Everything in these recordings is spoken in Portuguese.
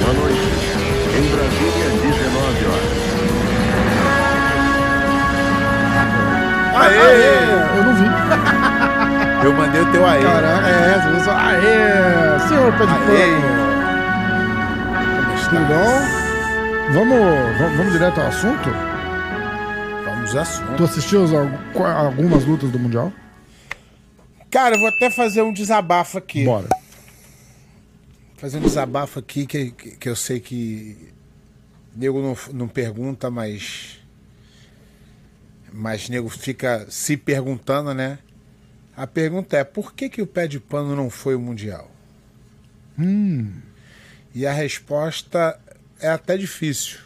Boa noite. Em Brasília, 19 horas. Aê! Aê! Eu não vi. Eu mandei o teu aê. Caraca, é, você pensou, aê! Senhor pé de pano. Tudo bom? Vamos, vamos, vamos direto ao assunto? Vamos ao assunto. Tu assistiu as- algumas lutas do Mundial? Cara, eu vou até fazer um desabafo aqui. Bora. Fazer um desabafo aqui que, que, eu sei que nego não, não pergunta, mas. Mas nego fica se perguntando, né? A pergunta é: por que, que o pé de pano não foi o Mundial? Hum, E a resposta é até difícil.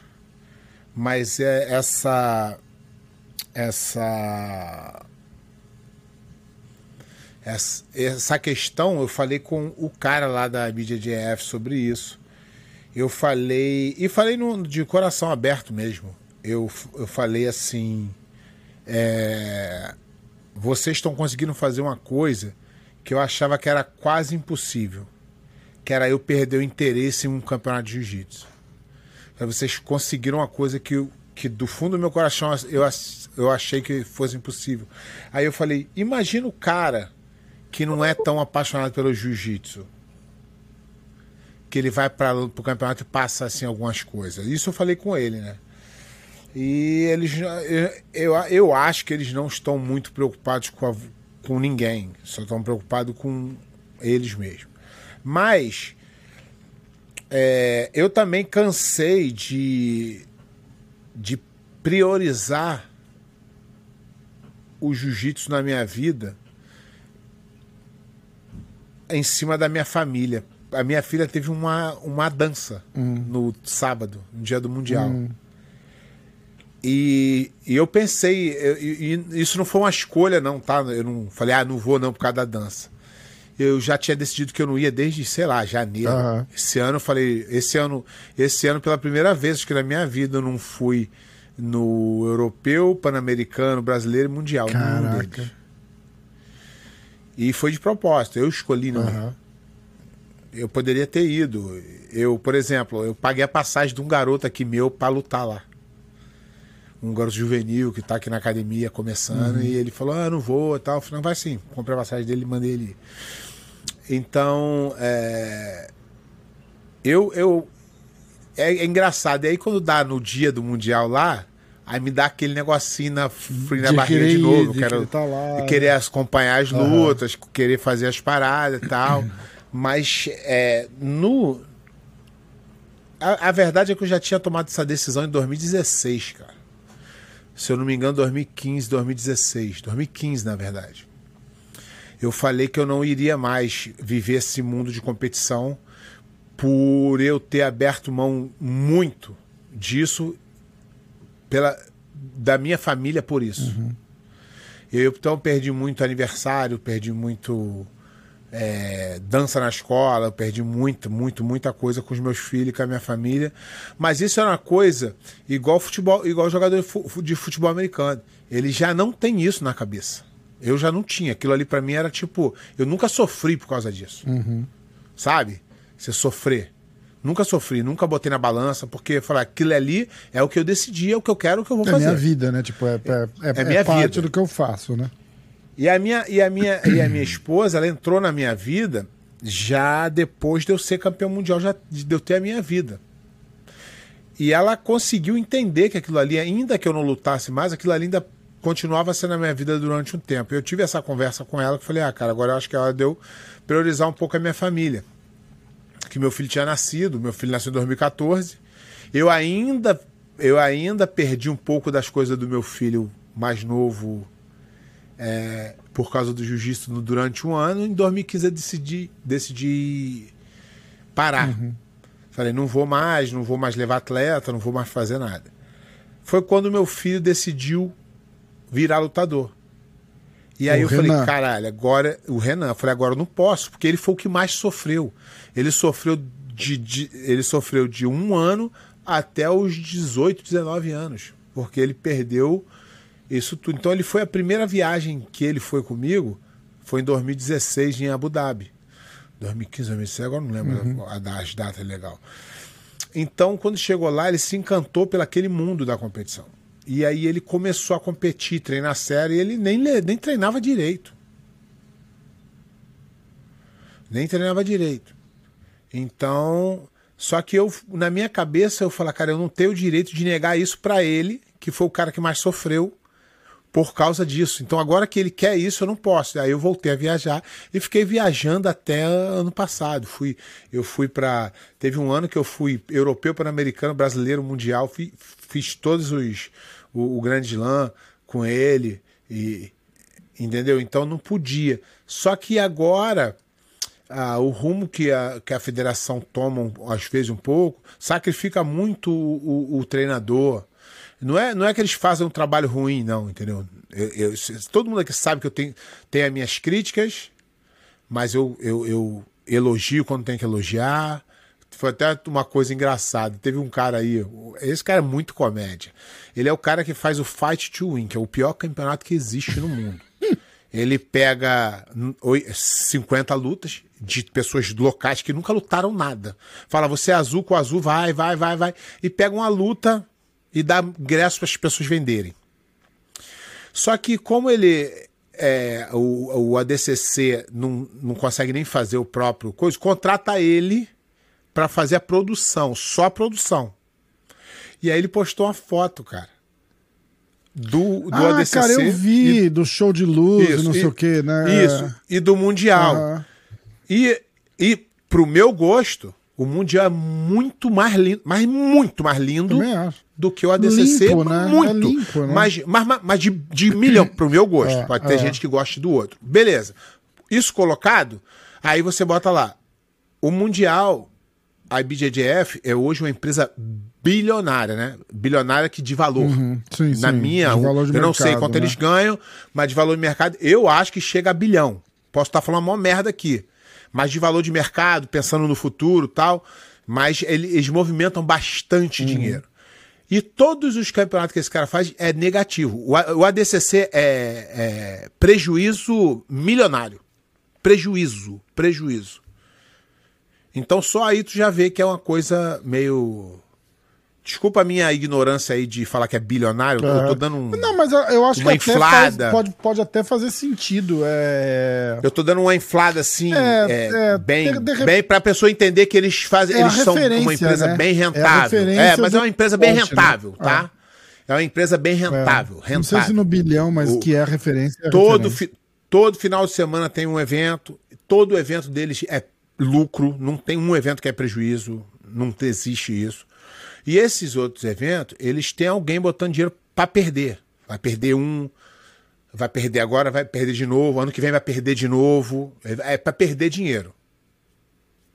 Mas é essa. Essa. Essa, questão, eu falei com o cara lá da EF sobre isso. Eu falei. E falei no, de coração aberto mesmo. Eu, eu falei assim. é, vocês estão conseguindo fazer uma coisa que eu achava que era quase impossível que era eu perder o interesse em um campeonato de jiu-jitsu. Vocês conseguiram uma coisa que, que do fundo do meu coração eu, eu achei que fosse impossível. Aí eu falei, imagina o cara que não é tão apaixonado pelo jiu-jitsu. Que ele vai para o campeonato e passa assim algumas coisas. Isso eu falei com ele, né? E eles, eu, eu, acho que eles não estão muito preocupados com, a- com ninguém, só estão preocupados com eles mesmos. Mas é, eu também cansei de, de priorizar o jiu-jitsu na minha vida em cima da minha família. A minha filha teve uma, uma dança no sábado, no dia do Mundial. E, e eu pensei, eu- e, e isso não foi uma escolha, não, tá? Eu não falei, ah, não vou não por causa da dança. Eu já tinha decidido que eu não ia desde, sei lá, janeiro. Aham. Esse ano eu falei, esse ano, esse ano, pela primeira vez acho que na minha vida, eu não fui no europeu, pan-americano, brasileiro e mundial. Caraca. E foi de propósito, eu escolhi não. Aham. Eu poderia ter ido. Eu, por exemplo, eu paguei a passagem de um garoto aqui meu pra lutar lá. Um garoto juvenil que tá aqui na academia começando e ele falou: Ah, não vou e tal. Eu falei: Não, vai sim. Comprei a passagem dele e mandei ele ir. Então, é, eu, eu. É, é engraçado. E aí, quando dá no dia do Mundial lá, aí me dá aquele negocinho na, na De barriga de novo. De quero querer tá lá. querer acompanhar as lutas, querer fazer as paradas e tal. Mas é, no. A, a verdade é que eu já tinha tomado essa decisão em 2016, cara. Se eu não me engano, 2015, 2016. 2015, na verdade. Eu falei que eu não iria mais viver esse mundo de competição por eu ter aberto mão muito disso pela da minha família por isso. Eu então perdi muito aniversário, perdi muito é, dança na escola, perdi muito, muito, muita coisa com os meus filhos, com a minha família. Mas isso era uma coisa igual futebol, igual jogador de fu- de futebol americano. Ele já não tem isso na cabeça. Eu já não tinha. Aquilo ali pra mim era tipo, eu nunca sofri por causa disso. Sabe? Você sofrer. Nunca sofri, nunca botei na balança, porque falar aquilo ali é o que eu decidi, é o que eu quero, é o que eu vou É fazer. minha vida, né? Tipo, é, é, é, É minha é parte vida. do que eu faço, né? E a minha, e a minha, e a minha esposa, ela entrou na minha vida já depois de eu ser campeão mundial, já de eu ter a minha vida. E ela conseguiu entender que aquilo ali, ainda que eu não lutasse mais, aquilo ali ainda continuava sendo a minha vida durante um tempo. Eu tive essa conversa com ela que falei, ah, cara, agora eu acho que é hora de eu priorizar um pouco a minha família. Que meu filho tinha nascido, meu filho nasceu em 2014. Eu ainda, eu ainda perdi um pouco das coisas do meu filho mais novo é, por causa do jiu-jitsu durante um ano. Em 2015 eu decidi, decidi parar. Falei, não vou mais, não vou mais levar atleta, não vou mais fazer nada. Foi quando meu filho decidiu virar lutador. E aí O eu falei, Renan. caralho, agora. O Renan, eu falei, agora eu não posso, porque ele foi o que mais sofreu. Ele sofreu de, de- ele sofreu de um ano até os 18, 19 anos. Porque ele perdeu isso tudo. Então ele foi a primeira viagem que ele foi comigo, foi em 2016 em Abu Dhabi. 2015, 2016, agora não lembro a, a, as datas legal. Então, quando chegou lá, ele se encantou pelo aquele mundo da competição. E aí ele começou a competir, treinar sério, e ele nem, nem treinava direito. Nem treinava direito. Então, só que eu, na minha cabeça, eu falo, cara, eu não tenho o direito de negar isso para ele, que foi o cara que mais sofreu por causa disso. Então agora que ele quer isso, eu não posso. Aí eu voltei a viajar e fiquei viajando até ano passado. Fui, eu fui para, teve um ano que eu fui europeu, pan-americano, brasileiro, mundial, fiz, fiz todos os o, o grande slam com ele e entendeu? Então não podia. Só que agora ah, o rumo que a, que a federação toma, às vezes, um pouco, sacrifica muito o, o, o treinador. Não é, não é que eles fazem um trabalho ruim, não, entendeu? Eu, eu, todo mundo aqui sabe que eu tenho, tenho as minhas críticas, mas eu, eu, eu elogio quando tem que elogiar. Foi até uma coisa engraçada. Teve um cara aí, esse cara é muito comédia. Ele é o cara que faz o Fight to Win, que é o pior campeonato que existe no mundo. Ele pega 50 lutas de pessoas locais que nunca lutaram nada. Fala, você é azul com azul, vai, vai, vai, vai. E pega uma luta e dá ingresso para as pessoas venderem. Só que como ele é, o, o ADCC não, não consegue nem fazer o próprio coisa, contrata ele para fazer a produção, só a produção. E aí ele postou uma foto, cara. Do, do ah, ADCC. cara, eu vi e, do show de luz isso, e não sei e, o que, né? Isso, e do Mundial. Aham. E, e pro meu gosto, o Mundial é muito mais lindo, mas muito mais lindo do que o ADCC. Limpo, né? Muito. É limpo, né? Mas, mas, mas- mas de, de milhão, pro meu gosto. É, Pode ter é. gente que goste do outro. Beleza. Isso colocado, aí você bota lá. O Mundial, a IBJJF é hoje uma empresa bilionária, né? Bilionária que de valor. Uhum. Sim, Na sim, minha, de valor de eu não sei mercado, quanto né? eles ganham, mas de valor de mercado, eu acho que chega a bilhão. Posso estar falando uma merda aqui. Mas de valor de mercado, pensando no futuro e tal, mas ele- eles movimentam bastante Uhum. dinheiro. E todos os campeonatos que esse cara faz é negativo. O ADCC é, é prejuízo milionário. Prejuízo, prejuízo. Então só aí tu já vê que é uma coisa meio. Desculpa a minha ignorância aí de falar que é bilionário, eu tô dando um. Não, mas eu, acho Uma que até faz, inflada. pode, pode até fazer sentido. É... Eu tô dando uma inflada assim, É, é, é, bem, de- de bem pra pessoa entender que eles fazem, É eles são uma empresa né? bem É rentável. É, mas é do uma empresa bem esporte, né? rentável, tá? É uma empresa bem rentável, Não sei rentável. se no bilhão, mas O- que é a referência. é Todo, referência. fi- todo final de semana tem um evento, todo evento deles é lucro, não tem um evento que é prejuízo, não existe isso. E esses outros eventos, eles têm alguém botando dinheiro para perder. Vai perder um, vai perder agora, vai perder de novo, ano que vem vai perder de novo. É para perder dinheiro.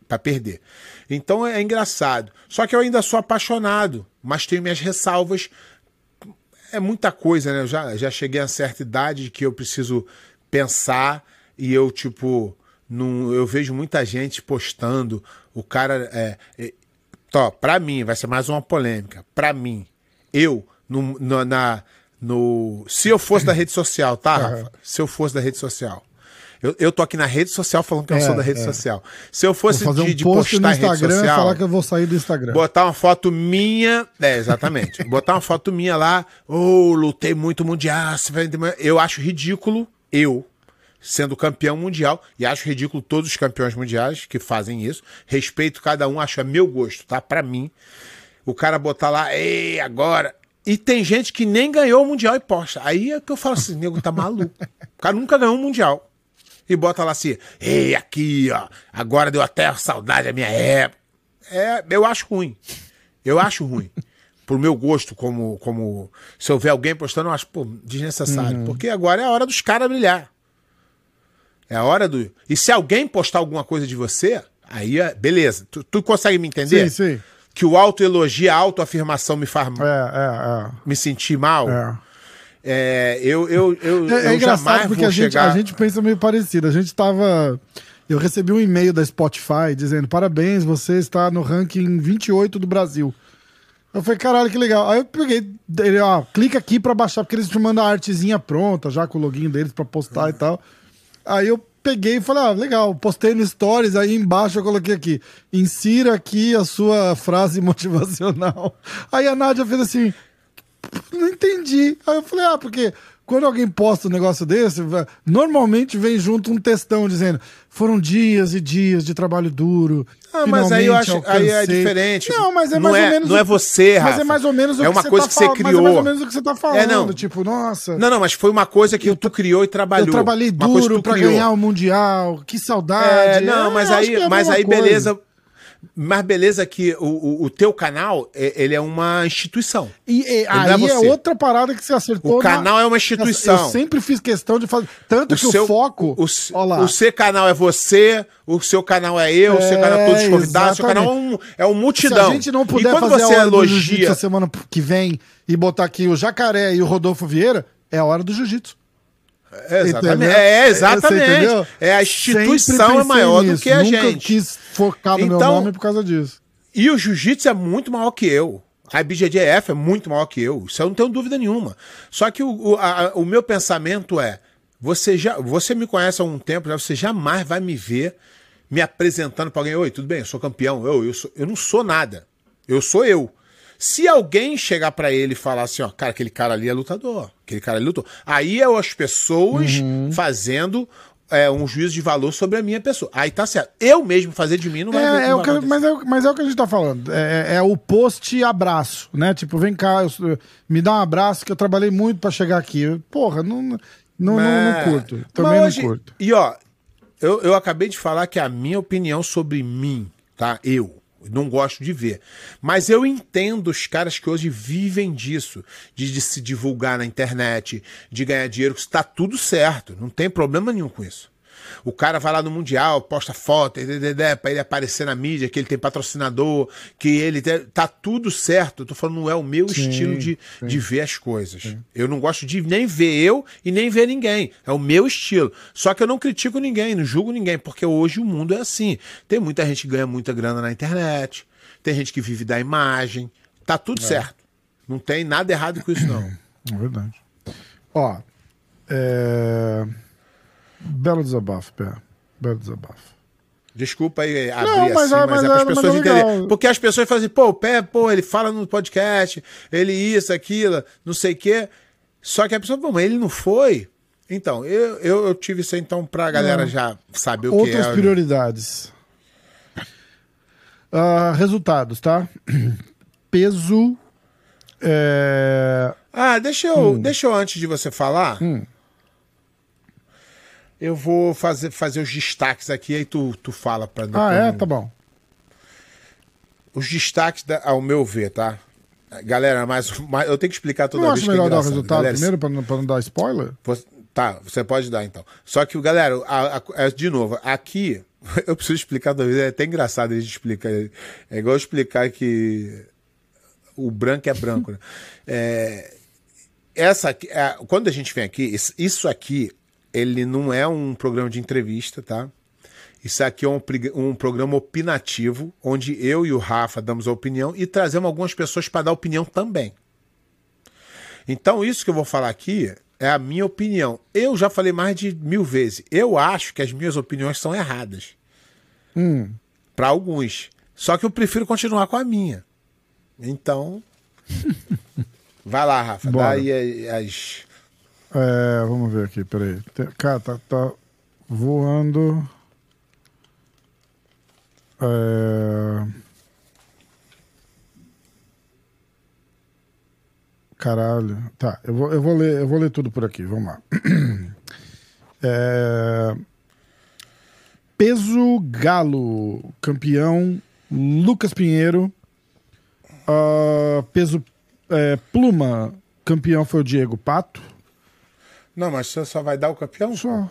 Para perder. Então é engraçado. Só que eu ainda sou apaixonado, mas tenho minhas ressalvas é muita coisa, né? Eu já, já cheguei a certa idade que eu preciso pensar e eu, tipo, não, eu vejo muita gente postando. O cara. É, é, tó, pra mim, vai ser mais uma polêmica. Pra mim, eu, no, no- na, no. Se eu fosse da rede social, tá, Rafa? Se eu fosse da rede social. Eu, eu tô aqui na rede social falando que eu É, sou da rede é. social. Se eu fosse fazer de, um de post no postar rede Instagram e social. falar que eu vou sair do Instagram. Botar uma foto minha. É, exatamente. Botar uma foto minha lá. Ô, lutei muito mundial. Eu acho ridículo, eu, sendo campeão mundial, e acho ridículo todos os campeões mundiais que fazem isso. Respeito cada um, acho é meu gosto, tá? Pra mim. O cara botar lá, ei, agora. E tem gente que nem ganhou o mundial e posta. Aí é que eu falo assim, nego tá maluco. O cara nunca ganhou um mundial. E bota lá assim, ei, aqui, ó, agora deu até saudade da minha época. É, eu acho ruim. Eu acho ruim. Pro meu gosto, como, como se eu ver alguém postando, eu acho, pô, desnecessário. Porque agora é a hora dos caras brilhar. É a hora do. E se alguém postar alguma coisa de você, aí é. Beleza. Tu, tu consegue me entender? Sim, sim. Que o autoelogio, a autoafirmação me faz É, me sentir mal. é, é. É, eu, eu, eu, É, é eu engraçado jamais porque a gente, chegar... a gente pensa meio parecido. A gente tava. Eu recebi um e-mail da Spotify dizendo: parabéns, você está no ranking 28 do Brasil. Eu falei, caralho, que legal. Aí eu peguei, ele, ó, clica aqui pra baixar, porque eles te mandam a artezinha pronta, já com o login deles pra postar e tal. Aí eu peguei e falei, ah, legal, postei no Stories, aí embaixo eu coloquei aqui, insira aqui a sua frase motivacional. Aí a Nádia fez assim, não entendi. Aí eu falei, ah, porque quando alguém posta um negócio desse, normalmente vem junto um textão dizendo foram dias e dias de trabalho duro. Ah, mas aí eu acho aí é diferente. Não, mas é não mais é, ou menos. Não é você, Rafa. Mas é mais ou menos o é que uma você coisa tá que você criou. Mas é mais ou menos o que você tá falando. É, não. Tipo, nossa. Não, não, mas foi uma coisa que tu criou e trabalhou. Eu trabalhei que duro pra criou. ganhar o Mundial. Que É, saudade. não, mas acho aí, que é mas aí coisa. beleza. Mas beleza que o, o, o teu canal, é- ele é uma instituição. E, e é aí é, você. outra parada que você acertou. O canal é uma instituição. Eu sempre fiz questão de fazer. Tanto que o foco. O, lá. o seu canal é você, o seu canal é eu, o seu É, canal é todos os convidados, o seu canal é um, é um multidão. Se a gente não puder e quando fazer você a elogia. a semana que vem e botar aqui o Jacaré e o Rodolfo Vieira, é a hora do jiu-jitsu. É, exatamente. É, Você exatamente. É, a instituição é maior do nisso. que a Nunca gente. quis focar no meu Então- nome por causa disso. E o jiu-jitsu é muito maior que eu. A IBJJF é muito maior que eu. Isso eu não tenho dúvida nenhuma. Só que o, o, a- o meu pensamento é: você já, você me conhece há um tempo, já, você jamais vai me ver me apresentando para alguém. Oi, tudo bem? Eu sou campeão. Eu, eu, sou, eu não sou nada. Eu sou eu. Se alguém chegar para ele e falar assim, ó, cara, aquele cara ali é lutador, aquele cara ali lutou. Aí é as pessoas Uhum. fazendo é, um juízo de valor sobre a minha pessoa. Aí tá certo. Eu mesmo fazer de mim não vai, É, não é o vai que, mas, é, o- mas é o que a gente tá falando. É, é o post abraço, né? Tipo, vem cá, eu- me dá um abraço que eu trabalhei muito pra chegar aqui. Porra, não, não, não, Mas- não curto. Também hoje- não curto. E ó, eu, eu acabei de falar que a minha opinião sobre mim, tá? Eu. Não gosto de ver. Mas eu entendo os caras que hoje vivem disso, de, de se divulgar na internet, de ganhar dinheiro, que está tudo certo. Não tem problema nenhum com isso. O cara vai lá no Mundial, posta foto, para ele aparecer na mídia, que ele tem patrocinador, que ele tem, tá tudo certo. Eu tô falando, não é o meu Sim, estilo de, sim. de ver as coisas. Eu não gosto de nem ver eu e nem ver ninguém. É o meu estilo. Só que eu não critico ninguém, não julgo ninguém, porque hoje o mundo é assim. Tem muita gente que ganha muita grana na internet, tem gente que vive da imagem. Tá tudo certo. Não tem nada errado com isso, não. É verdade. Ó, é... Belo desabafo, Pé. Belo desabafo. Desculpa aí abrir Não, mas assim, é- mas, mas é é- para as mas pessoas é entenderem. legal. Porque as pessoas fazem, pô, o pé, pô, ele fala no podcast, ele isso, aquilo, não sei o quê. Só que a pessoa, pô, mas ele não foi. Então, eu, eu, eu tive isso então pra galera já saber o Outras que é. prioridades. Ah, resultados, tá? Peso. É... Ah, deixa eu, deixa eu antes de você falar. Eu vou fazer, fazer os destaques aqui, aí tu, tu fala pra Ah, é? Tá bom. Os destaques, da- ao meu ver, tá? Galera, mas, mas eu tenho que explicar toda Não vez acho que é melhor dar o resultado Galera, primeiro pra não, pra não dar spoiler? Você- tá, você pode dar então. Só que, galera, a- a- é, de novo, aqui, eu preciso explicar toda vez, é até engraçado a gente explicar. É igual explicar que o branco é branco, né? É, essa aqui, é, quando a gente vem aqui, isso aqui, ele não é um programa de entrevista, tá? Isso aqui é um, um programa opinativo, onde eu e o Rafa damos a opinião e trazemos algumas pessoas para dar opinião também. Então, isso que eu vou falar aqui é a minha opinião. Eu já falei mais de mil vezes. Eu acho que as minhas opiniões são erradas. Hum. Para alguns. Só que eu prefiro continuar com a minha. Então. vai lá, Rafa. Bora. Dá aí as. É, vamos ver aqui, peraí. Cara, tá, tá voando. É... Caralho. Tá, eu vou, eu, vou ler, eu vou ler tudo por aqui, vamos lá. É... Peso Galo, campeão Lucas Pinheiro. Ah, peso é, Pluma, campeão foi o Diego Pato. Não, mas você só vai dar o campeão? Só.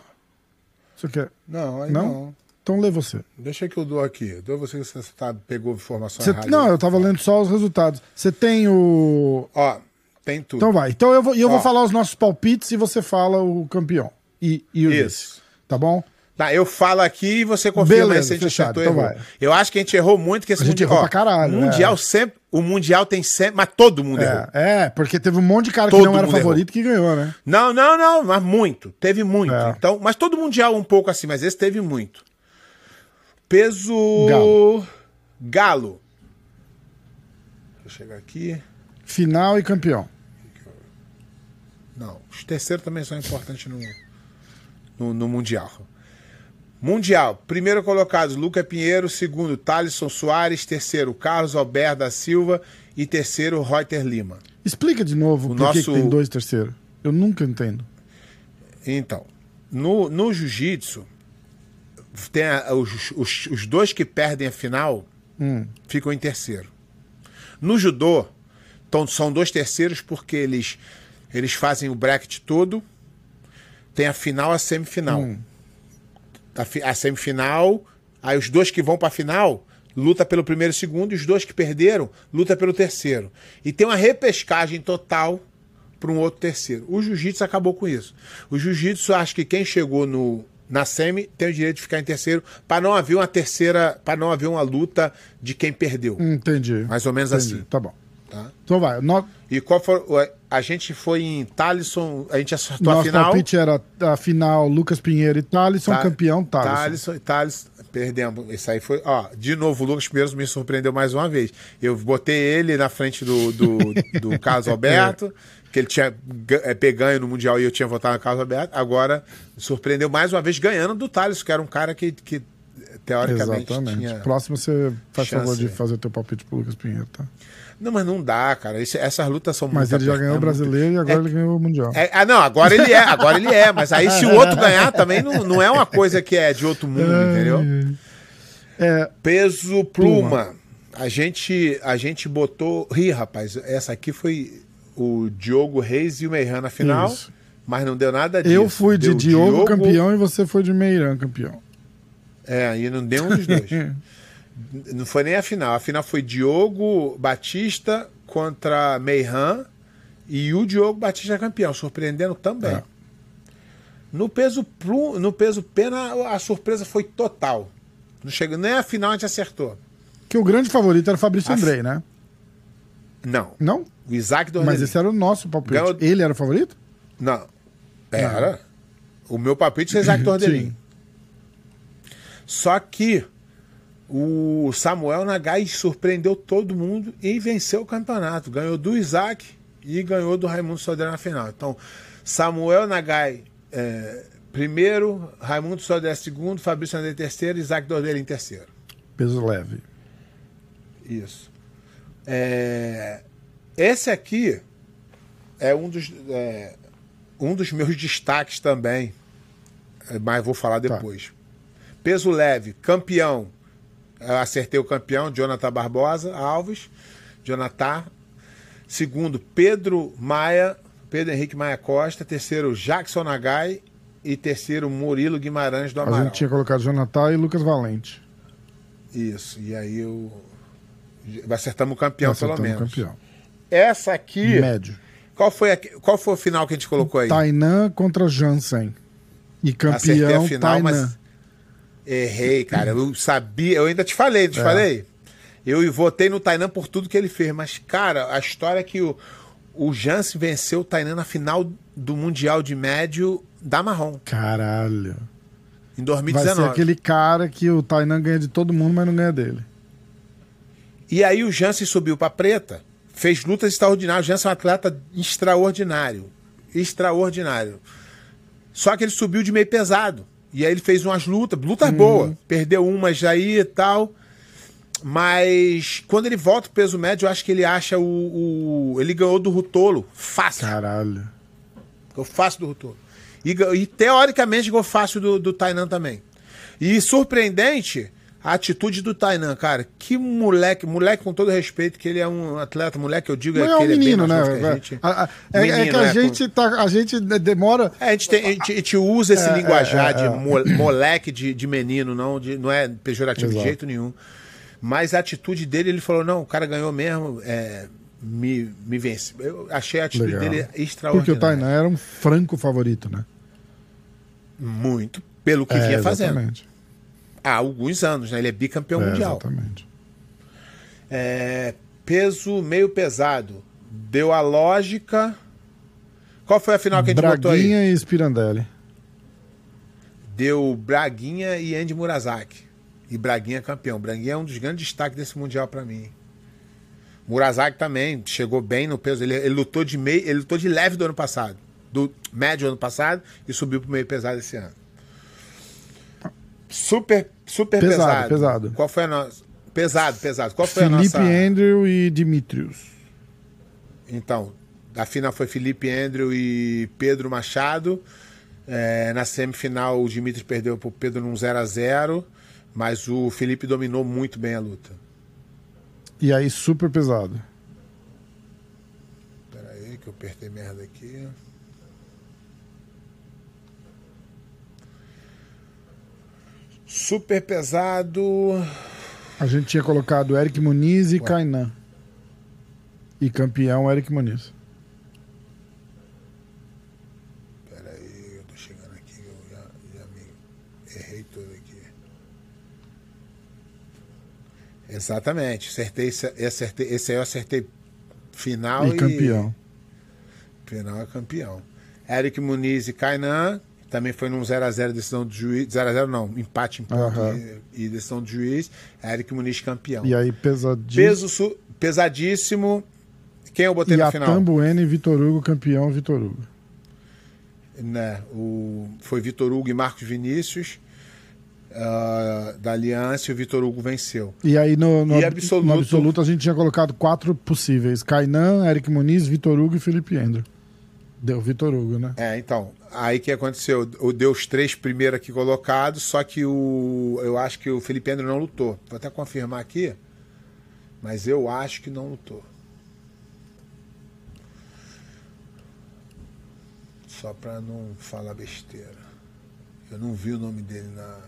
Você quer? Não, aí Não? não. Então lê você. Deixa que eu dou aqui. Dou você que você tá, pegou informação errada. não, eu tava lendo só os resultados. Você tem o. Ó, tem tudo. Então vai. Então eu vou, eu vou falar os nossos palpites e você fala o campeão. E, e o Isso. vice. Tá bom? Tá, eu falo aqui e você confirma Beleza, se a gente fechado, acertou ou então errou. vai. Eu acho que a gente errou muito, que esse A gente mundial, errou pra caralho, O mundial é. sempre. O mundial tem sempre. Mas todo mundo errou. É, é, porque teve um monte de cara Todo que não era favorito que ganhou, né? Não, não, não, mas muito. Teve muito. É. Então, mas todo mundial um pouco assim, mas esse teve muito. Peso. Galo. Galo. Deixa eu chegar aqui. Final e campeão. Não, os terceiros também são importantes no, no, no Mundial. Mundial, primeiro colocado, Luca Pinheiro, segundo, Thalisson Soares, terceiro, Carlos Alberto da Silva e terceiro, Reuter Lima. Explica de novo O por que nosso- que tem dois terceiros. Eu nunca entendo. Então, no, no jiu-jitsu, tem a- os, os, os dois que perdem a final Hum. ficam em terceiro. No judô, então, são dois terceiros porque eles, eles fazem o bracket todo, tem a final e a semifinal. A, a semifinal, aí os dois que vão para a final luta pelo primeiro e segundo, e os dois que perderam luta pelo terceiro. E tem uma repescagem total para um outro terceiro. O jiu-jitsu acabou com isso. O jiu-jitsu acho que quem chegou no na semi tem o direito de ficar em terceiro para não haver uma terceira, para não haver uma luta de quem perdeu. Entendi. Mais ou menos Entendi. assim. Tá bom. Tá? Então vai. No... E qual foi a gente foi em Talisson, a gente acertou a Nosso final. palpite era a final Lucas Pinheiro e Thalisson, Tá- campeão Thalisson. Thalisson, Thales, perdemos. Isso aí foi. Ó, de novo, o Lucas Pinheiro me surpreendeu mais uma vez. Eu botei ele na frente do, do, do Carlos Alberto, que ele tinha é, no Mundial e eu tinha votado no Carlos Alberto. Agora surpreendeu mais uma vez ganhando do Thales, que era um cara que, que teoricamente Exatamente. tinha. Próximo você faz chance. favor de fazer o teu palpite pro Lucas Pinheiro, tá? Não, mas não dá, cara. Essas lutas são Mas ele já ganhou o brasileiro e agora É- ele ganhou o Mundial. É, ah, não, agora ele é, agora ele é, mas aí se o outro ganhar também não, não é uma coisa que é de outro mundo, entendeu? É, Peso pluma. A gente, a gente botou. Ih, rapaz, essa aqui foi o Diogo Reis e o Meiran na final, Isso. mas não deu nada disso. eu fui de Deu Diogo, campeão e você foi de Meirão campeão. É, e não deu um dos dois. não foi nem a final. A final foi Diogo Batista contra Meiran e o Diogo Batista campeão, surpreendendo também. É. No peso plu, no peso pena, a surpresa foi total. Não chegou nem a final a gente acertou. Que o grande favorito era o Fabrício A- Andrei, né? Não. Não? O Isaac Mas Dornelli. esse era o nosso palpite. Ganhou- Ele era o favorito? Não. Era. O meu palpite é Isaac. Sim. Só que o Samuel Nagai surpreendeu todo mundo e venceu o campeonato. Ganhou do Isaac e ganhou do Raimundo Sodré na final. Então, Samuel Nagai é, primeiro, Raimundo Sodré segundo, Fabrício André terceiro, Isaac Dordelin terceiro. Peso leve. Isso. É, esse aqui é um dos, é, um dos meus destaques também, é, mas vou falar depois. Peso leve, campeão. Eu acertei o campeão, Jonathan Barbosa Alves. Jonathan. Segundo, Pedro Maia, Pedro Henrique Maia Costa. Terceiro, Jackson Nagai. E terceiro, Murilo Guimarães do A Amaral. gente tinha colocado Jonathan e Lucas Valente. Isso. E aí eu. Acertamos o campeão, pelo Acertamos menos. campeão. Essa aqui. Médio. Qual foi, a, qual foi o final que a gente colocou aí? Tainan contra Jansen. E Acertei campeão a final, Tainan. mas. Errei, cara. Eu sabia. Eu ainda te falei, te É. falei. Eu votei no Tainan por tudo que ele fez. Mas, cara, a história é que o, o Jansen venceu o Tainan na final do Mundial de Médio da Marrom, Caralho. em Vai 2019. ser aquele cara que o Tainan ganha de todo mundo, mas não ganha dele. E aí o Jansen subiu para preta, fez lutas extraordinárias. O Jansen é um atleta extraordinário. Extraordinário. Só que ele subiu de meio pesado. E aí ele fez umas lutas, lutas boas. Perdeu umas aí e tal. Mas quando ele volta pro peso médio, eu acho que ele acha o. o- ele ganhou do Rutolo. Fácil. Caralho. Ficou fácil do Rutolo. E, e teoricamente ficou fácil do, do Tainan também. E surpreendente a atitude do Tainan, cara. Que moleque, moleque com todo respeito, que ele é um atleta, moleque, eu digo Mas é que um ele menino, é né? que a gente. A- a- é, é Menino, que a é, gente, tá, a gente demora. É, a gente, tem- a gente- a gente usa esse É, linguajar é, é, de é. mo- moleque de, de menino, não, de- não é pejorativo Exato. de jeito nenhum. Mas a atitude dele, ele falou: não, o cara ganhou mesmo, é, me, me vence. Eu achei a atitude Legal. dele Porque extraordinária. o Tainan era um franco favorito, né? Muito pelo que É, vinha fazendo. Há alguns anos, né? Ele é bicampeão É, mundial. Exatamente. É, peso meio pesado. Deu a lógica. Qual foi a final que a gente botou aí? Braguinha e Spirandelli. Deu Braguinha e Andy Murazaki. E Braguinha é campeão. Braguinha é um dos grandes destaques desse Mundial pra mim. Murazaki também chegou bem no peso. Ele, ele lutou de meio, ele lutou de leve do ano passado. Do médio ano passado e subiu pro meio pesado esse ano. Super, super Pesado, pesado. pesado. Qual foi a nossa. Pesado, pesado. Qual foi Felipe a nossa. Andrew e Dimitrios. Então, a final foi Felipe Andrew e Pedro Machado. É, na semifinal, o Dimitri perdeu pro Pedro num 0 a 0 mas o Felipe dominou muito bem a luta. E aí, super pesado. Pera aí, que eu apertei merda aqui. Super pesado. A gente tinha colocado Eric Muniz e Kainan. E campeão Eric Muniz. Pera aí, eu tô chegando aqui, eu já, já me errei tudo aqui. Exatamente, acertei, acertei, esse aí eu acertei final E campeão. Final é campeão. Eric Muniz e Kainan, também foi num 0x0 decisão do juiz. 0x0 não, empate em ponto Aham. e, e decisão do juiz. Eric Muniz campeão. E aí, pesadíssimo. Peso su- pesadíssimo. Quem eu botei E no final? Tambuene e Vitor Hugo, campeão Vitor Hugo. né, o, foi Vitor Hugo e Marcos Vinícius ah, da Aliança e o Vitor Hugo venceu. E aí, no, no, E absoluto? no absoluto, a gente tinha colocado quatro possíveis: Kainan, Eric Muniz, Vitor Hugo e Felipe Andrew. Deu Vitor Hugo, né? É, então, aí que aconteceu? O deu os três primeiros aqui colocados, só que o eu acho que o Felipe Andrew não lutou. Vou até confirmar aqui, mas eu acho que não lutou. Só pra não falar besteira. Eu não vi o nome dele na-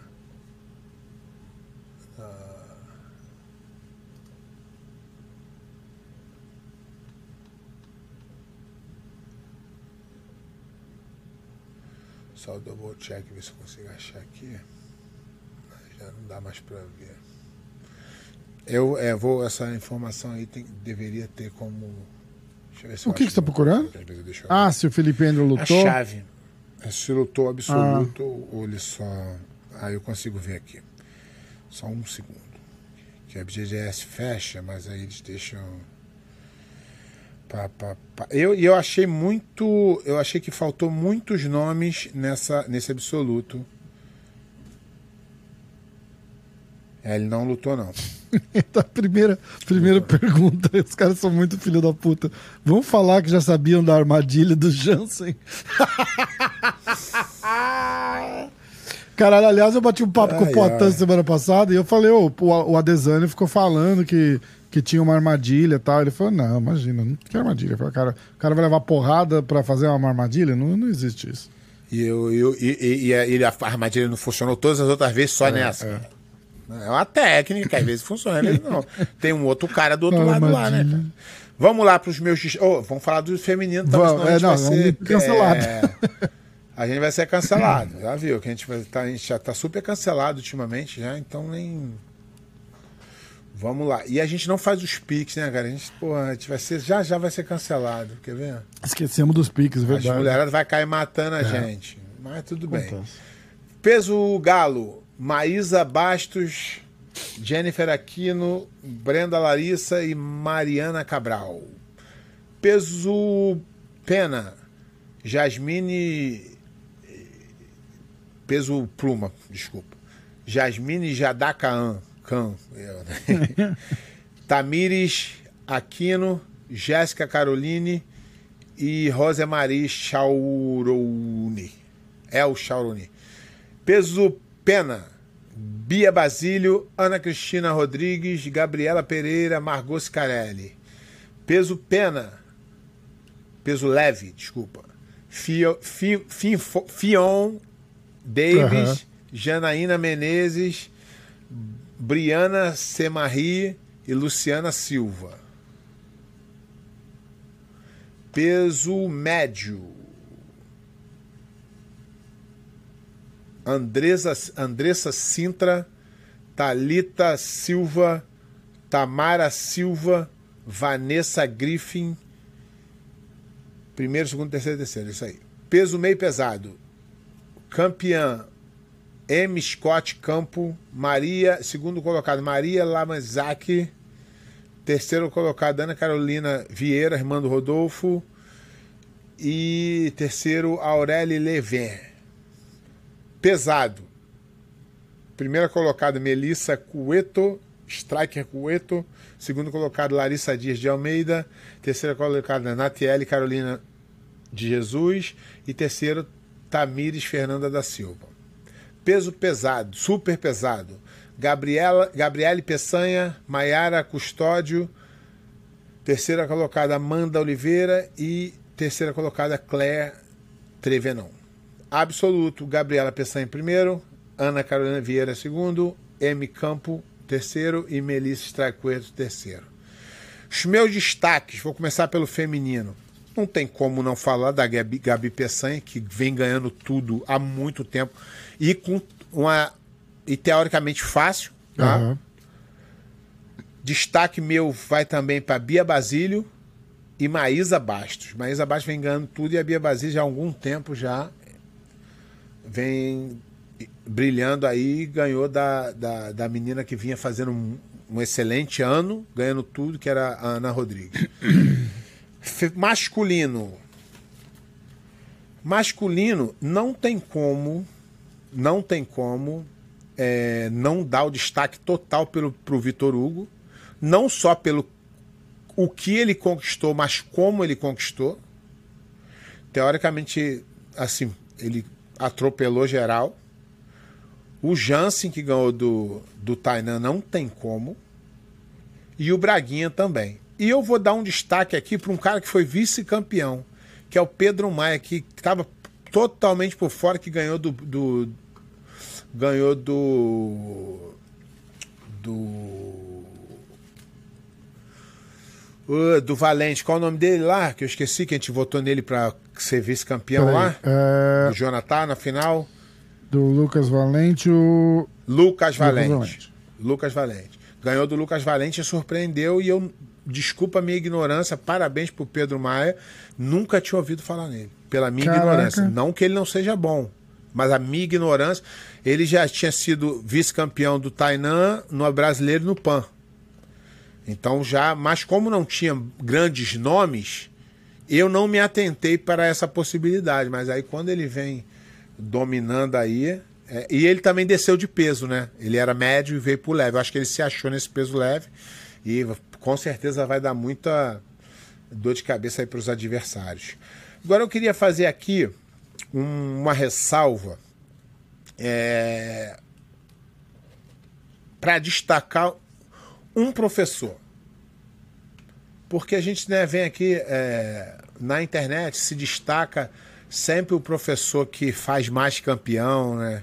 Só o double check, ver se eu consigo achar aqui. Já não dá mais pra ver. Eu é, vou, essa informação aí tem- deveria ter como. Deixa eu ver se O eu que que você tá no- procurando? Ah, se o Felipe Andrew A lutou. chave. É se lutou absoluto Ah. ou ele só. Aí eu consigo ver aqui. Só um segundo. Que a BGS fecha, mas aí eles deixam. Pá, pá, pá. Eu, e eu achei muito. Eu achei que faltou muitos nomes nessa, nesse absoluto. É, ele não lutou, não. Tá, primeira primeira pergunta. Os caras são muito filho da puta. Vamos falar que já sabiam da armadilha do Jansen. Caralho, aliás, eu bati um papo com o Ai, Poitin ai. semana passada e eu falei, ô, o, o Adesanya ficou falando que, que tinha uma armadilha e tal. Ele falou, não, imagina, não tem armadilha. Falei, cara, o cara vai levar porrada pra fazer uma armadilha? Não, não existe isso. E, eu, eu, e, e- e a, ele- a armadilha não funcionou todas as outras vezes só nessa. É. uma técnica que às vezes funciona, às vezes não. Tem um outro cara do outro lado lá, né? cara? Vamos lá para os meus. Oh, vamos falar do feminino também, Vamos, senão a gente é, vai não, ser. cancelado. é, a gente vai ser cancelado, já viu? Que a gente, vai tá, a gente já tá super cancelado ultimamente, já, então nem. Vamos lá. E a gente não faz os piques, né, cara? A gente, pô, a gente vai ser, já já vai ser cancelado, quer ver? Esquecemos dos piques, As verdade. mulheradas vai cair matando a gente. Mas tudo bem. Peso Galo, Maísa Bastos, Jennifer Aquino, Brenda Larissa e Mariana Cabral. Peso Pena, Jasmine. Peso Pluma, desculpa. Jasmine Jadakaan. Eu, né? Tamires Aquino, Jéssica Caroline e Rosemarie Chauroni. El Chauroni. Peso Pena, Bia Basílio, Ana Cristina Rodrigues, Gabriela Pereira, Margot Scarelli. Peso Pena, peso leve, desculpa. Fio, Fi- Finfo- Fion Davis, Aham. Janaína Menezes, Briana Semarri e Luciana Silva. Peso médio. Andressa, Andressa Sintra, Talita Silva, Tamara Silva, Vanessa Griffin. Primeiro, segundo, terceiro, terceiro, isso aí. Peso meio pesado. Campeã M. Scott Campo, Maria, segundo colocado, Maria Lamazaki. Terceiro colocado, Ana Carolina Vieira, irmã do Rodolfo. E terceiro, Aurélie Levin. Pesado. Primeira colocada, Melissa Cueto, Striker Cueto. Segundo colocado, Larissa Dias de Almeida. Terceira colocada, Natiele Carolina de Jesus. E terceiro, Tamires Fernanda da Silva. Peso pesado, super pesado. Gabriela, Gabriele Peçanha, Maiara Custódio. Terceira colocada, Amanda Oliveira. E terceira colocada, Claire Trevenon. Absoluto, Gabriela Peçanha em primeiro. Ana Carolina Vieira segundo. M. Campo terceiro. E Melissa Stracueto terceiro. Os meus destaques, vou começar pelo feminino. Não tem como não falar da Gabi, Gabi Peçanha, que vem ganhando tudo há muito tempo e com uma e teoricamente fácil. Tá? Aham. Destaque meu vai também para Bia Basílio e Maísa Bastos. Maísa Bastos vem ganhando tudo e a Bia Basílio já há algum tempo já vem brilhando aí, ganhou da, da, da menina que vinha fazendo um, um excelente ano, ganhando tudo, que era a Ana Rodrigues. Masculino. Masculino não tem como, não tem como é, não dar o destaque total pelo, pro Vitor Hugo, não só pelo o que ele conquistou, mas como ele conquistou. Teoricamente, assim, ele atropelou geral. O Jansen, que ganhou do, do Tainan, não tem como. E o Braguinha também. E eu vou dar um destaque aqui para um cara que foi vice-campeão, que é o Pedro Maia, que estava totalmente por fora, que ganhou do. do ganhou do. Do. Uh, do Valente. Qual é o nome dele lá? Que eu esqueci que a gente votou nele para ser vice-campeão lá. é, Do Jonathan na final. do Lucas Valente, o. Lucas Valente. Valente. Lucas Valente. Ganhou do Lucas Valente e surpreendeu. E eu, desculpa a minha ignorância, parabéns pro Pedro Maia. Nunca tinha ouvido falar nele. Pela minha Caraca. ignorância. Não que ele não seja bom, mas a minha ignorância. Ele já tinha sido vice-campeão do Tainan no Brasileiro e no PAN. Então já, mas como não tinha grandes nomes, eu não me atentei para essa possibilidade. Mas aí quando ele vem dominando aí, é, e ele também desceu de peso, né? Ele era médio e veio pro leve. Eu acho que ele se achou nesse peso leve e com certeza vai dar muita dor de cabeça aí para os adversários. Agora eu queria fazer aqui um- uma ressalva é, para destacar um professor. Porque a gente né, vem aqui é, na internet, se destaca sempre o professor que faz mais campeão, né?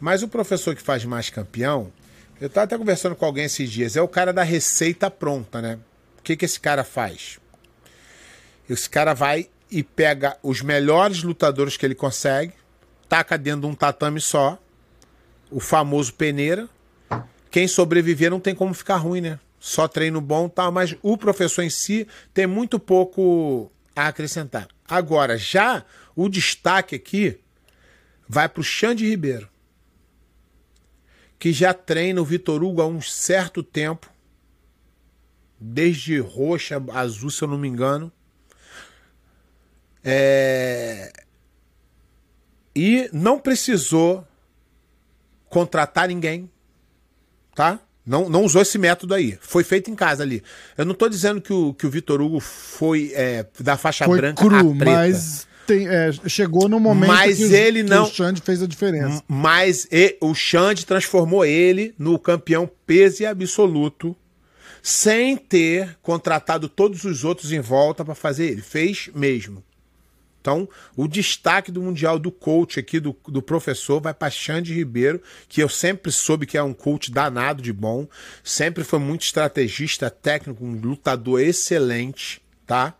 Mas o professor que faz mais campeão, eu estava até conversando com alguém esses dias, é o cara da receita pronta, né? O que, que esse cara faz? Esse cara vai e pega os melhores lutadores que ele consegue, taca dentro de um tatame só, o famoso peneira. Quem sobreviver não tem como ficar ruim, né? Só treino bom, tal, mas o professor em si tem muito pouco a acrescentar. Agora, já o destaque aqui vai para o Xande Ribeiro, que já treina o Vitor Hugo há um certo tempo, desde roxa, azul, se eu não me engano. É... E não precisou contratar ninguém, tá? Não, não usou esse método aí. Foi feito em casa ali. Eu não tô dizendo que o, que o Vitor Hugo foi é, da faixa Foi branca cru, à preta. mas tem- é, chegou no momento Mas que, os- ele não- o Xande fez a diferença. Mas e- o Xande transformou ele no campeão peso e absoluto, sem ter contratado todos os outros em volta para fazer ele. Fez mesmo. Então, o destaque do Mundial do coach aqui, do, do professor, vai para Xande Ribeiro, que eu sempre soube que é um coach danado de bom, sempre foi muito estrategista, técnico, um lutador excelente, tá?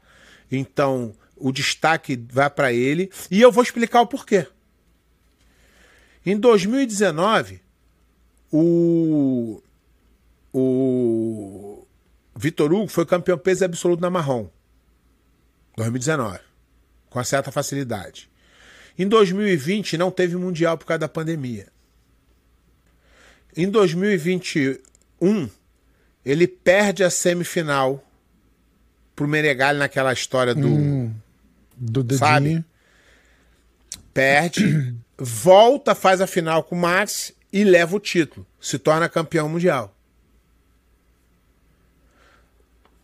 Então, o destaque vai para ele, e eu vou explicar o porquê. Em 2019, o, o Vitor Hugo foi campeão peso absoluto na marrom. 2019. Com certa facilidade. Em 2020 não teve mundial por causa da pandemia. Em 2021 ele perde a semifinal pro Menegali naquela história do Hum, do dedinho. sabe? Perde, volta, faz a final com o Max e leva o título. Se torna campeão mundial.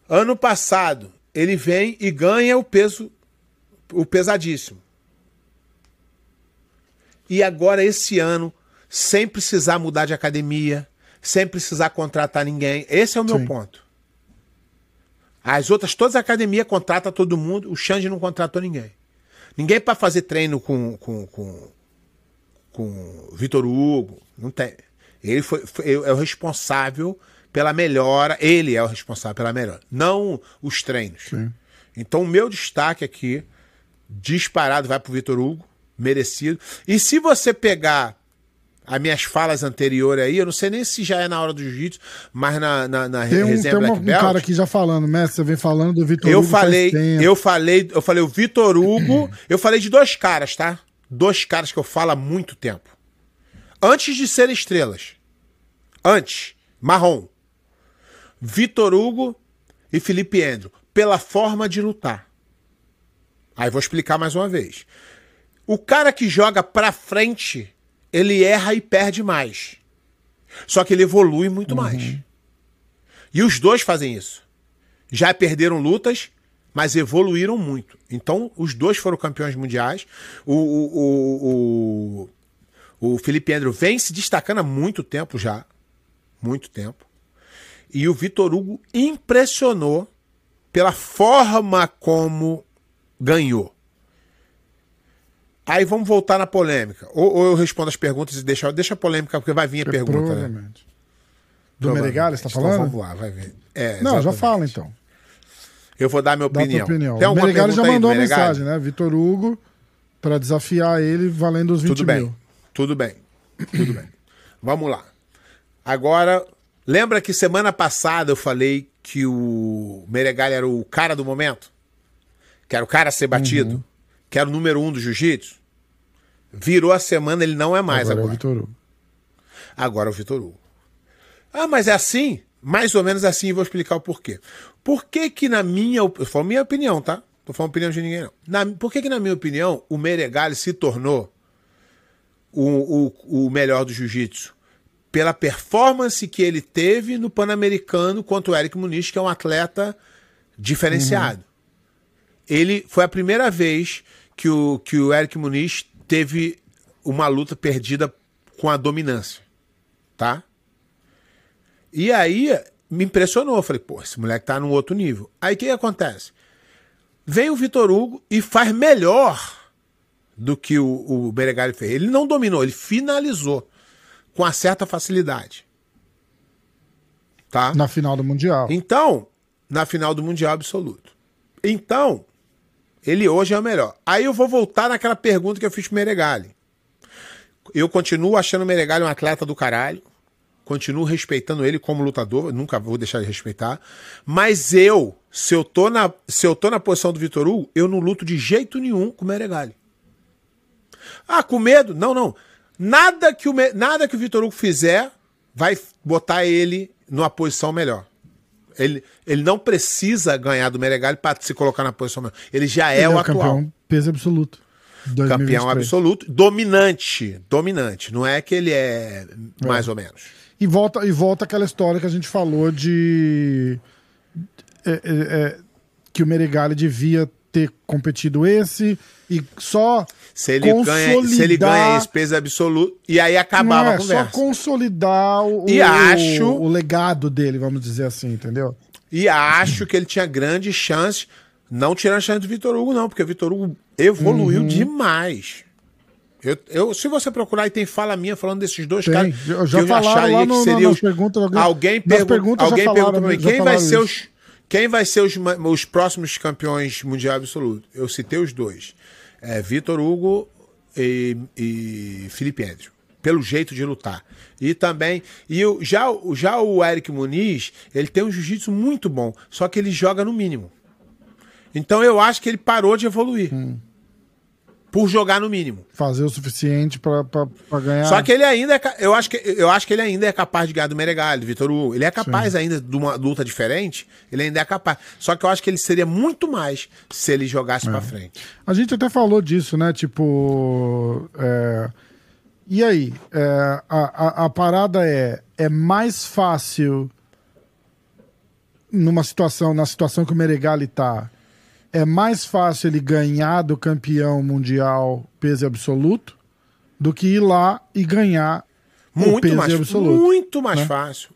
Ano passado, ele vem e ganha o peso, o pesadíssimo. E agora, esse ano, sem precisar mudar de academia, sem precisar contratar ninguém. Esse é o meu Sim. ponto. As outras, todas as academias contratam todo mundo, o Xande não contratou ninguém. Ninguém para fazer treino com, com, com, com o Vitor Hugo. Não tem. Ele foi, foi- é o responsável pela melhora. Ele é o responsável pela melhora, não os treinos. Sim. Então, o meu destaque aqui, disparado, vai pro Vitor Hugo, merecido. E se você pegar as minhas falas anteriores aí, eu não sei nem se já é na hora do jiu-jitsu, mas na, na, na Tem um, resenha tem uma- Black um cara aqui já falando, mestre, você vem falando do Vitor eu Hugo falei, eu falei, eu falei o Vitor Hugo, eu falei de dois caras, tá? Dois caras que eu falo há muito tempo. Antes de serem estrelas. Antes, marrom. Vitor Hugo e Felipe Andrew, pela forma de lutar. Aí vou explicar mais uma vez. O cara que joga pra frente, ele erra e perde mais. Só que ele evolui muito mais. E os dois fazem isso já perderam lutas, mas evoluíram muito. Então, os dois foram campeões mundiais. O, o, o, o, o Felipe Andrew vem se destacando há muito tempo já. Muito tempo. E o Vitor Hugo impressionou pela forma como ganhou. Aí vamos voltar na polêmica. Ou, ou eu respondo as perguntas e deixa, deixa a polêmica, porque vai vir a pergunta. Né? Provavelmente. Do Menegali, você tá Então falando? vamos lá, vai ver. É, Não, já fala então. Eu vou dar minha opinião. opinião. Tem o alguma Menegali já aí mandou a Menegali? mensagem, né? Vitor Hugo, pra desafiar ele valendo os 20 Tudo bem. mil. Tudo bem. Tudo bem. Vamos lá. Agora, lembra que semana passada eu falei que o Meregali era o cara do momento? Que era o cara a ser batido? Uhum. Que era o número um do jiu-jitsu? Virou a semana, ele não é mais Agora é o agora. Vitor Hugo. Agora é o Vitor Hugo. Ah, mas é assim? Mais ou menos assim, e vou explicar o porquê. Por que que na minha... Eu falo minha opinião, tá? Tô falando opinião de ninguém, não. Na, por que que na minha opinião o Meregali se tornou o, o, o melhor do jiu-jitsu? Pela performance que ele teve no Pan-Americano contra o Eric Muniz, que é um atleta diferenciado. Ele foi a primeira vez que o, que o Eric Muniz teve uma luta perdida com a dominância. Tá? E aí me impressionou. Falei, pô, esse moleque tá num outro nível. Aí o que, que acontece? Vem o Vitor Hugo e faz melhor do que o, o Beregali fez. Ele não dominou, ele finalizou com uma certa facilidade. Tá? Na final do Mundial. Então, na final do Mundial Absoluto. Então, ele hoje é o melhor. Aí eu vou voltar naquela pergunta que eu fiz pro Meregali. Eu continuo achando o Meregali um atleta do caralho. Continuo respeitando ele como lutador. Nunca vou deixar de respeitar. Mas eu, se eu tô na, se eu tô na posição do Vitor Hugo, eu não luto de jeito nenhum com o Meregali. Ah, com medo? Não, não. Nada que o, nada que o Vitor Hugo fizer vai botar ele numa posição melhor. Ele, ele não precisa ganhar do Meregali para se colocar na posição melhor. Ele já é Ele o o atual. campeão peso absoluto. Campeão 2023. absoluto, dominante, dominante. Não é que ele é mais ou menos. E volta, e volta aquela história que a gente falou de. é, é, é, que o Meregali devia ter competido esse e só. Se ele, ganha, se ele ganha esse peso absoluto, e aí acabava é, a conversa. só consolidar o, E acho- o legado dele, vamos dizer assim, entendeu? E acho que ele tinha grandes chances, não tirando a chance do Vitor Hugo, não, porque o Vitor Hugo evoluiu Uhum. demais. Eu, eu- se você procurar aí, tem fala minha falando desses dois Tem. caras. Eu já que eu falaram que no- seria os- perguntas, alguém- alguém alguém perguntou pra mim, quem vai ser os quem vai ser os, os próximos campeões mundial absoluto? Eu citei os dois. É, Vitor Hugo e, e Felipe Andrew. pelo jeito de lutar. E também, e o, já, já o Eric Muniz, ele tem um jiu-jitsu muito bom, só que ele joga no mínimo. Então eu acho que ele parou de evoluir. Por jogar no mínimo. Fazer o suficiente pra ganhar. Só que ele ainda é, eu acho que eu acho que ele ainda é capaz de ganhar do Meregali, do Vitor Hugo. Ele é capaz ainda de uma luta diferente, ele ainda é capaz. Só que eu acho que ele seria muito mais se ele jogasse pra frente. A gente até falou disso, né? Tipo. é, E aí? É, a, a, a parada é: é mais fácil numa situação, na situação que o Meregali tá, é mais fácil ele ganhar do campeão mundial peso absoluto do que ir lá e ganhar o Muito peso mais, absoluto. muito mais né? fácil.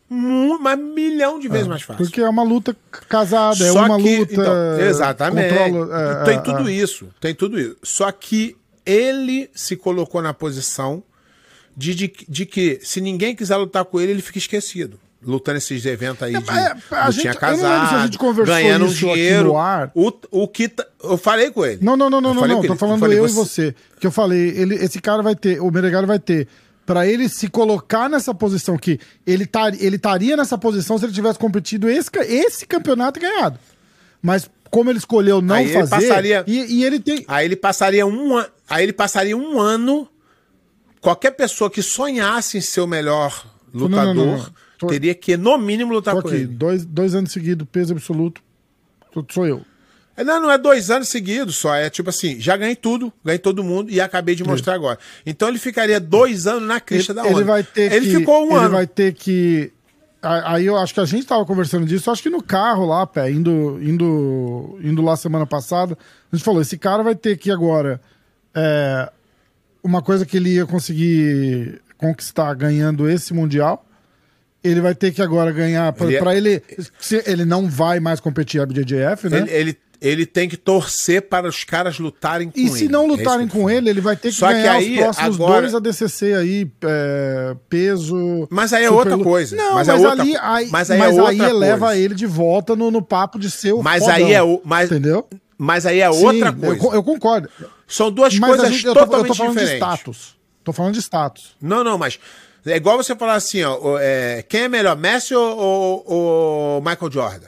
Mas milhão de vezes mais fácil. Porque é uma luta casada, é Só uma que- luta. então, exatamente. controla- é, tem é, tudo é. isso. Tem tudo isso. Só que ele se colocou na posição de, de, de que se ninguém quiser lutar com ele, ele fica esquecido. Lutando esses eventos aí de é, a lutinha gente- eu não casada, lembro se a gente conversou ganhando dinheiro. O, o que tá- eu falei com ele. Não, não, não, não, Eu não, não. Tô ele. falando falei, eu e você. Que eu falei, ele, esse cara vai ter, o Menegali vai ter, pra ele se colocar nessa posição que ele tar, ele estaria nessa posição se ele tivesse competido esse, esse campeonato e ganhado. Mas como ele escolheu não Aí ele fazer, passaria- e, e ele tem. Aí ele passaria um an... aí ele passaria um ano. Qualquer pessoa que sonhasse em ser o melhor Não, não, lutador não, não. Teria que, no mínimo, lutar Tô com aqui, ele. dois, dois anos seguidos, peso absoluto, sou- eu. É, Não, não é dois anos seguidos só. É tipo assim, já ganhei tudo, ganhei todo mundo e acabei de mostrar agora. Então ele ficaria dois anos na crista da ele, onda. ele vai ter ele que, ficou um ele ano. vai ter que aí eu acho que a gente tava conversando disso acho que no carro lá pé indo indo indo lá semana passada a gente falou esse cara vai ter que agora é, uma coisa que ele ia conseguir conquistar ganhando esse mundial ele vai ter que agora ganhar pra Ele é- ele se ele não vai mais competir a BJJF né Ele, ele, ele tem que torcer para os caras lutarem com e ele. se não É lutarem que eu com ele, ele vai ter que Só que ganhar aí, os próximos agora- dois ADCC aí, é, peso. Mas aí é outra lu- coisa. Não, Mas mas, é outra ali, aí, mas mas aí aí, é outra eleva coisa. ele de volta no, no papo de ser o Mas fodão, aí é o- mas- Entendeu? Mas aí é Sim, outra eu coisa. co- Eu, concordo. São duas Mas coisas gente, eu, tô, eu totalmente tô falando de diferentes. status. Tô falando de status. Não, não, mas é igual você falar assim, ó, é, quem é melhor, Messi ou, ou- ou Michael Jordan?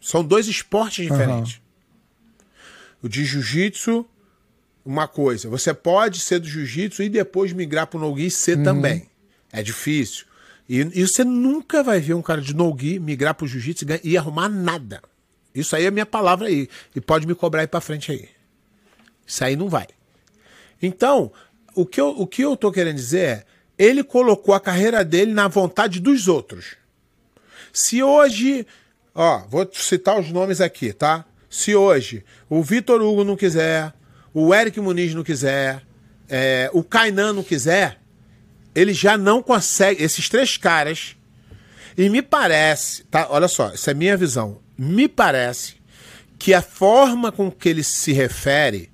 São dois esportes diferentes. O de jiu-jitsu, uma coisa. Você pode ser do jiu-jitsu e depois migrar pro no-gi e ser também. É difícil. E, e você nunca vai ver um cara de no-gi migrar pro jiu-jitsu e e arrumar nada. Isso aí é minha palavra aí. E pode me cobrar aí pra frente aí. Isso aí não vai. Então, o que, eu, o que eu tô querendo dizer é, ele colocou a carreira dele na vontade dos outros. Se hoje, ó, vou citar os nomes aqui, tá? Se hoje o Vitor Hugo não quiser, o Eric Muniz não quiser, é, o Kainan não quiser, ele já não consegue, esses três caras, e me parece, tá? Olha só, essa é minha visão. Me parece que a forma com que ele se refere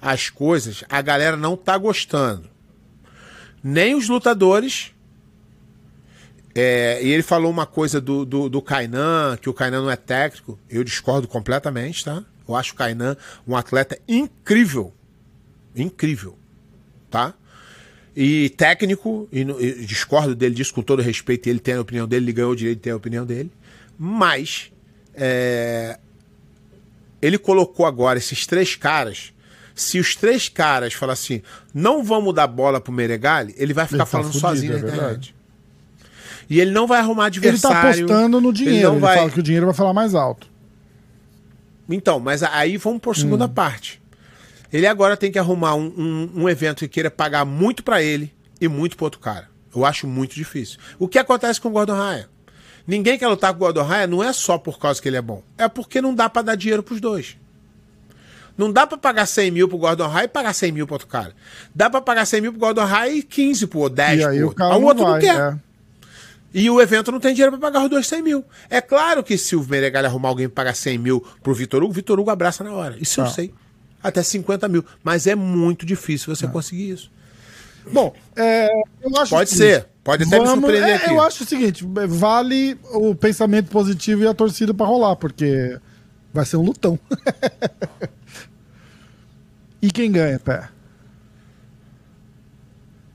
às coisas, a galera não tá gostando. Nem os lutadores. É, e ele falou uma coisa do, do, do Kainan, que o Kainan não é técnico. Eu discordo completamente, tá? Eu acho o Kainan um atleta incrível. Incrível. Tá? E técnico, e, e discordo dele disso com todo respeito, ele tem a opinião dele, ele ganhou o direito de ter a opinião dele. Mas é, ele colocou agora esses três caras. Se os três caras falam assim, não vamos dar bola pro Meregali, ele vai ficar Ele tá falando fudido, sozinho é na internet. verdade. E ele não vai arrumar Ele tá adversário. apostando no dinheiro. Ele, não vai... fala que o dinheiro vai falar mais alto. Então, mas aí vamos por segunda Hum. parte. Ele agora tem que arrumar um, um, um evento que queira pagar muito pra ele e muito pro outro cara. Eu acho muito difícil. O que acontece com o Gordon Raya? Ninguém quer lutar com o Gordon Raya não é só por causa que ele é bom. É porque não dá pra dar dinheiro pros dois. Não dá pra pagar 100 mil pro Gordon Raya e pagar 100 mil pro outro cara. Dá pra pagar 100 mil pro Gordon Raya e 15 pro outro, 10 e aí pro o outro. o não outro vai. não quer. é. E o evento não tem dinheiro pra pagar os dois 100 mil. É claro que se o Meregali arrumar alguém pra pagar 100 mil pro Vitor Hugo, o Vitor Hugo abraça na hora. Isso eu Tá. sei. Até 50 mil. Mas é muito difícil você conseguir isso. Bom, é, eu acho Pode ser. Pode até me Vamos- surpreender é, aqui. Eu acho o seguinte: vale o pensamento positivo e a torcida pra rolar, porque vai ser um lutão. e quem ganha, pé?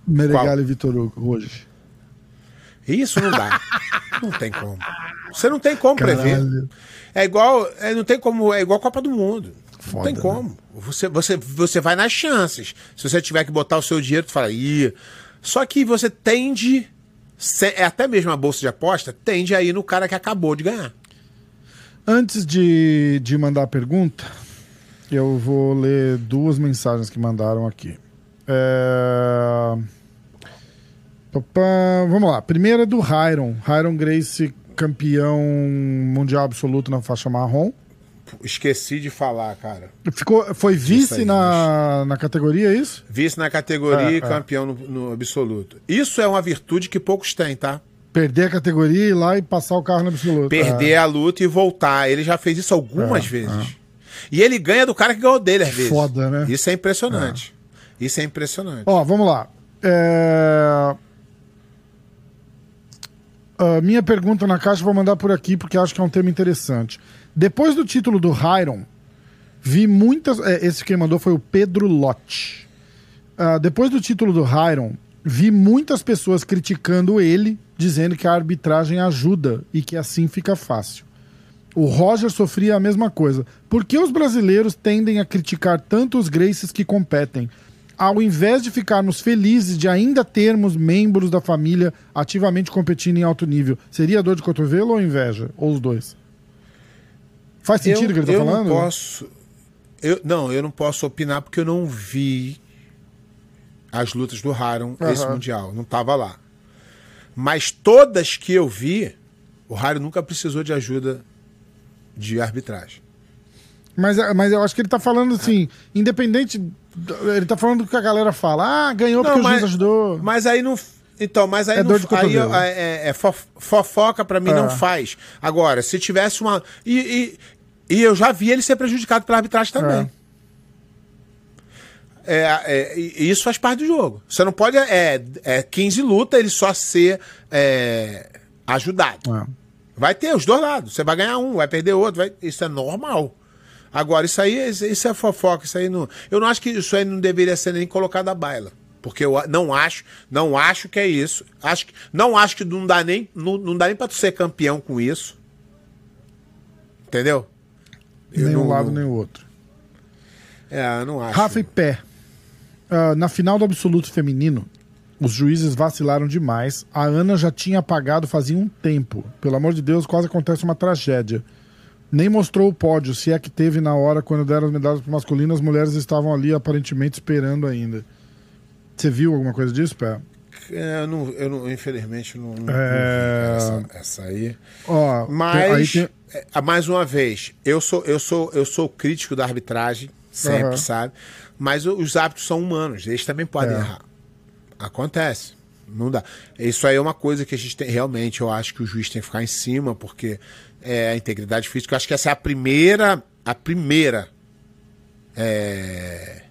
Meregali e Vitor Hugo hoje. Isso não dá. não tem como. Você não tem como prever. Caralho. É igual, é, não tem como, é igual Copa do Mundo. Foda, não tem né? como. Você, você, você vai nas chances. Se você tiver que botar o seu dinheiro, tu fala, Ih. Só que você tende, é até mesmo a bolsa de aposta, tende aí no cara que acabou de ganhar. Antes de, de mandar a pergunta, eu vou ler duas mensagens que mandaram aqui. É... Papá, Vamos lá. Primeira é do Hyron. Hyron Grace, campeão mundial absoluto na faixa marrom. Esqueci de falar, cara. Ficou, foi vice aí, na, na categoria, é isso? Vice na categoria É, e é. campeão no, no absoluto. Isso é uma virtude que poucos têm, tá? Perder a categoria, ir lá e passar o carro no absoluto. Perder a luta e voltar. Ele já fez isso algumas É, vezes. E ele ganha do cara que ganhou dele, às vezes. Foda, né? Isso é impressionante. Isso é impressionante. Ó, vamos lá. É... A minha pergunta na caixa vou mandar por aqui porque acho que é um tema interessante. Depois do título do Hyron, vi muitas. é, esse quem mandou foi o Pedro Lotti. Ah, depois do título do Hyron, vi muitas pessoas criticando ele, dizendo que a arbitragem ajuda e que assim fica fácil. O Roger sofria a mesma coisa. Por que os brasileiros tendem a criticar tanto os Gracies que competem, ao invés de ficarmos felizes de ainda termos membros da família ativamente competindo em alto nível? Seria dor de cotovelo ou inveja? Ou os dois? Faz sentido o que ele tá eu falando? Não posso. Eu, não, eu não posso opinar porque eu não vi as lutas do Haron esse Aham. mundial. Não tava lá. Mas todas que eu vi, o Haron nunca precisou de ajuda de arbitragem. Mas, mas eu acho que ele tá falando assim, independente. Ele tá falando do que a galera fala. Ah, ganhou porque Não, o juiz mas- ajudou. Mas aí não. Então, mas aí É não. aí é, é- é fo- fofoca pra mim É. não faz. Agora, se tivesse uma. E, e, e eu já vi ele ser prejudicado pela arbitragem também. É, é, isso faz parte do jogo. Você não pode. É, é 15 luta, ele só ser é, ajudado. É. Vai ter os dois lados. Você vai ganhar um, vai perder outro. vai- Isso é normal. Agora, isso aí isso é fofoca. Isso aí não, eu não acho que isso aí não deveria ser nem colocado à baila. Porque eu não acho, não acho que é isso. Acho que, não acho que não dá nem, não, não dá nem pra tu ser campeão com isso. Entendeu? Eu nem um não- lado, não- nem o outro. É, eu não acho. Rafa e Pé. Ah, na final do absoluto feminino, os juízes vacilaram demais. A Ana já tinha apagado fazia um tempo. Pelo amor de Deus, quase acontece uma tragédia. Nem mostrou o pódio, se é que teve na hora quando deram as medalhas para masculino, as mulheres estavam ali aparentemente esperando ainda. Você viu alguma coisa disso, Pé? É, eu não, eu não- infelizmente, não, não É. vi essa, essa aí. Ó, tem- Mas, aí tem- é, mais uma vez, eu sou, eu sou, eu sou crítico da arbitragem, sempre, Aham. sabe? Mas os árbitros são humanos, eles também podem É. errar. Acontece. Não dá. Isso aí é uma coisa que a gente tem. Realmente, eu acho que o juiz tem que ficar em cima, porque é a integridade física. Eu acho que essa é a primeira. A primeira. é,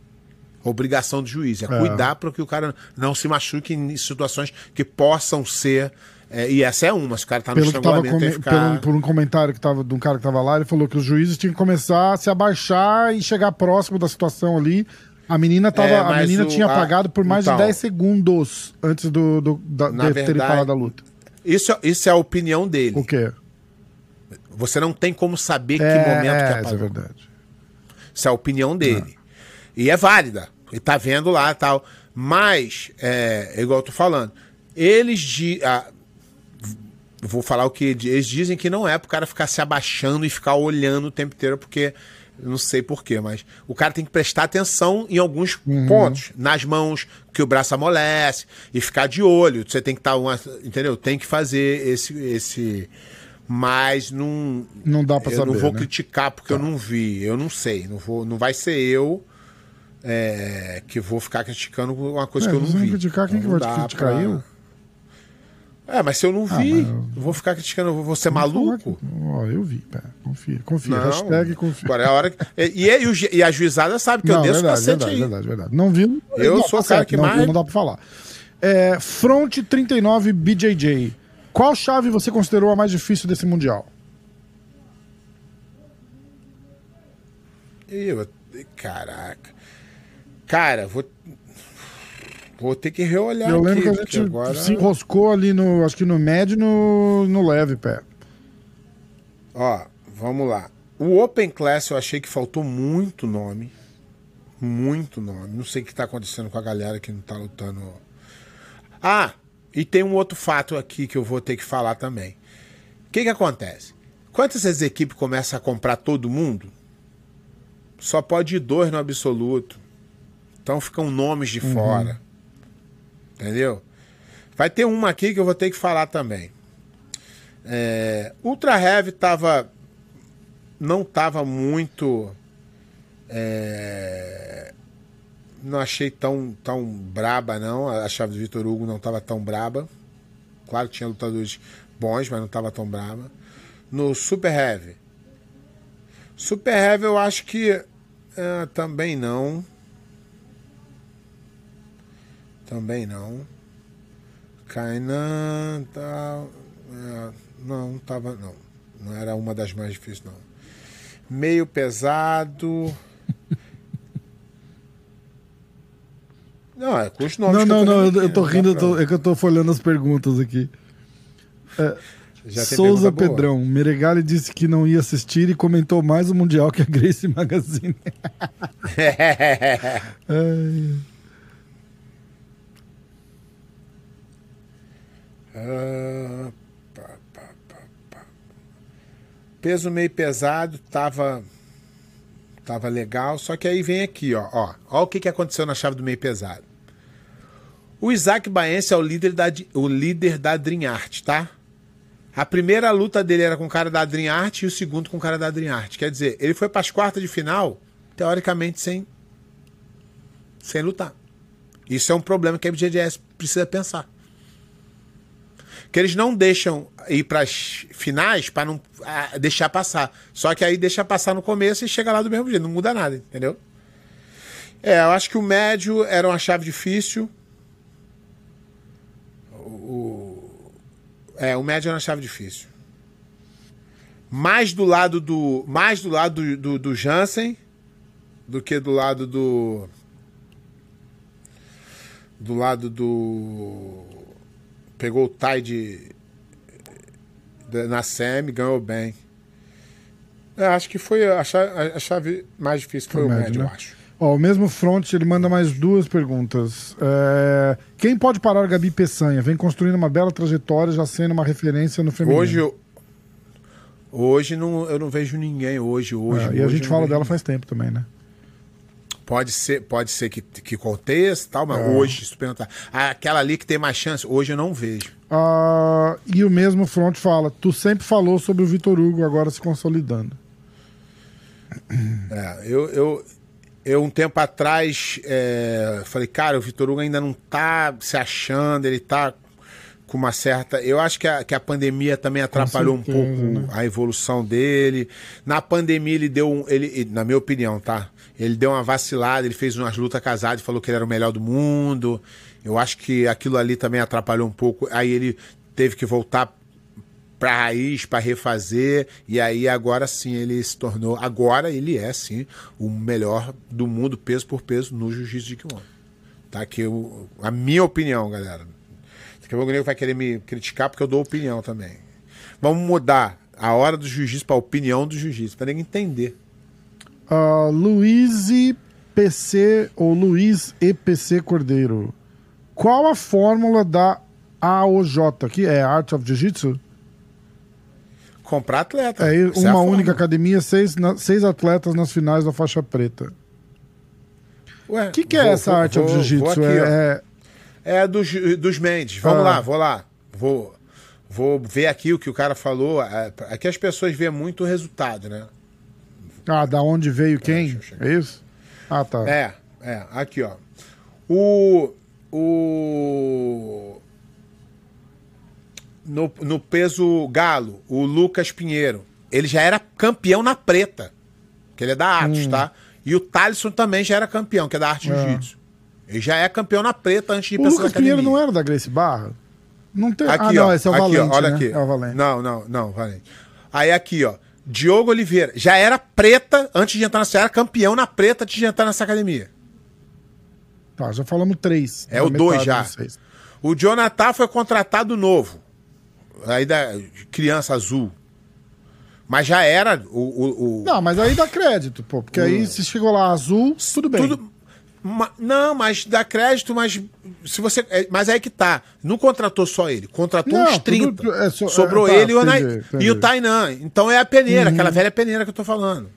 obrigação do juiz. É, É. cuidar para que o cara não se machuque em situações que possam ser. é, e essa é uma. Se o cara tá no pelo que tava estrangulamento, que ficar. pelo- por um comentário que tava, de um cara que tava lá, ele falou que os juízes tinham que começar a se abaixar e chegar próximo da situação ali. A menina, tava, É, a menina o- tinha a- apagado por mais então- de 10 segundos antes do, do, da, de terem verdade- parado a luta. Isso, isso é a opinião dele. O quê? Você não tem como saber que é, momento que é, isso é apagou. verdade. Isso é a opinião dele. E é válida. Ele tá vendo lá e tal. Mas, é, igual eu tô falando, eles de. ah, vou falar o que eles dizem que não é pro cara ficar se abaixando e ficar olhando o tempo inteiro, porque. Eu Não sei porquê, mas o cara tem que prestar atenção em alguns pontos. Nas mãos, que o braço amolece, e ficar de olho. Você tem que estar. uma entendeu? Tem que fazer esse. esse mas não. Não dá pra eu saber, não vou né? criticar porque eu não vi, eu não sei, não vou, não vai ser eu é, que vou ficar criticando uma coisa É, que eu não vi. criticar, quem que vai te criticar? Eu? É, mas se eu não Ah, vi, mas eu- eu vou ficar criticando, eu vou ser falar maluco? Ó, eu vi, pé. Confia, confia. Não. Hashtag confia. Agora é a hora que, e, e, o ge- e a juizada sabe que eu não, desço o verdade, cacete verdade, aí. verdade, verdade. Não vi. Eu não, sou o cara que não, mais- Não dá pra falar. É, Front 39 BJJ. Qual chave você considerou a mais difícil desse Mundial? Eu- caraca. Cara, vou. Vou ter que reolhar Eu lembro aqui, que a gente agora... se enroscou ali no. Acho que no médio e no, no leve pé. Ó, vamos lá. O Open Class eu achei que faltou muito nome. Muito nome. Não sei o que tá acontecendo com a galera que não tá lutando. Ah, e tem um outro fato aqui que eu vou ter que falar também. O que que acontece? Quando essas equipes começam a comprar todo mundo, só pode ir dois no absoluto. Então ficam nomes de fora. Entendeu? Vai ter uma aqui que eu vou ter que falar também. É, Ultra Heavy tava. Não tava muito. é, não achei tão, tão braba, não. A chave do Vitor Hugo não tava tão braba. Claro que tinha lutadores bons, mas não tava tão braba. No Super Heavy. Super Heavy eu acho que é, também não. Também não. Kainan tá. é, não, tava. Não. Não era uma das mais difíceis, não. Meio pesado. Não, é com os nomes. Não, não, não, eu, eu tô rindo, eu tô- é que eu tô folhando as perguntas aqui. Tem Souza boa. Pedrão, Meregali disse que não ia assistir e comentou mais o Mundial que a Grace Magazine. Ai, Pá, pá, pá. Peso meio pesado, tava tava legal, só que aí vem aqui, ó, ó, ó o que, que aconteceu na chave do meio pesado. O Isaac Baense é o líder da o líder da Dream Art, tá? A primeira luta dele era com o cara da Dream Art e o segundo com o cara da Dream Art. Quer dizer, ele foi para as quartas de final, teoricamente sem sem lutar. Isso é um problema que a BJJS precisa pensar que eles não deixam ir para as finais para não deixar passar. Só que aí deixa passar no começo e chega lá do mesmo jeito, não muda nada, entendeu? É, eu acho que o médio era uma chave difícil. O, é, o médio era uma chave difícil. Mais do lado do mais do lado do, do, do Jansen do que do lado do do lado do pegou o Tide da- na SEMI, ganhou bem. Eu acho que foi a chave, a chave mais difícil foi, Foi o médio, médio, né? eu acho. Ó, o mesmo front, ele manda mais duas perguntas. É, Quem pode parar Gabi Peçanha? Vem construindo uma bela trajetória, já sendo uma referência no feminino. Hoje eu, hoje não, eu não vejo ninguém hoje, hoje. É, hoje e a gente fala dela ninguém. faz tempo também, né? Pode ser, pode ser que, que aconteça tal, mas É. hoje, se tu perguntar, aquela ali que tem mais chance, hoje eu não vejo. Ah, e o mesmo front fala: Tu sempre falou sobre o Vitor Hugo agora se consolidando. É, eu, eu, eu um tempo atrás é, falei, cara, o Vitor Hugo ainda não tá se achando, ele tá com uma certa. Eu acho que a, que a pandemia também atrapalhou um certeza, pouco né? a evolução dele. Na pandemia, ele deu um. Ele, na minha opinião, tá? Ele deu uma vacilada, ele fez umas lutas casadas falou que ele era o melhor do mundo. Eu acho que aquilo ali também atrapalhou um pouco. Aí ele teve que voltar pra raiz, pra refazer, e aí agora sim ele se tornou, agora ele é sim o melhor do mundo peso por peso no jiu-jitsu de kimono. Tá aqui a minha opinião, galera. Daqui a pouco o nego vai querer me criticar porque eu dou opinião também. Vamos mudar a hora do jiu-jitsu pra opinião do jiu-jitsu, pra ninguém entender. Ah, Luiz PC ou Luiz EPC Cordeiro. Qual a fórmula da AOJ, que é Art of Jiu-Jitsu? Comprar atleta. É Essa é uma forma. única academia, seis, na- seis atletas nas finais da faixa preta. O que, que é vou- essa vou- Art vou- of vou Jiu-Jitsu? aqui. É, é- É dos, dos Mendes. Vamos Ah. lá, vou lá. Vou, vou ver aqui o que o cara falou. É, Aqui as pessoas veem muito o resultado, né? Ah, da onde veio quem? eu chegar. É isso? Ah, tá. É, é. Aqui, ó. O. O. No, no peso galo, o Lucas Pinheiro. Ele já era campeão na preta. Que ele é da Hum. Atos, tá? E o Thalisson também já era campeão, que é da Arte Jiu-Jitsu. Ele já é campeão na preta antes de ir O pra Lucas. Pinheiro não era da Grace Barra? Não tem. Aqui, ah, não, ó, esse é o aqui, Valente, ó, olha né? aqui. É o Valente. Não, não, não, Valente. Aí aqui, ó. Diogo Oliveira. Já era preta antes de entrar nessa. Já era campeão na preta antes de entrar nessa academia. Tá, já falamos três. É o dois já. O Jonathan foi contratado novo. Aí da criança azul. Mas já era o. o, o- Não, mas aí dá crédito, pô. Porque aí se chegou lá azul, tudo bem. tudo- ma- não, mas dá crédito, mas se você. é, Mas aí que tá. Não contratou só ele, contratou Não, uns 30. tudo- é só- Sobrou é, tá, ele e o, entendi, entendi. e o Tainan. Então é a peneira, aquela velha peneira que eu tô falando.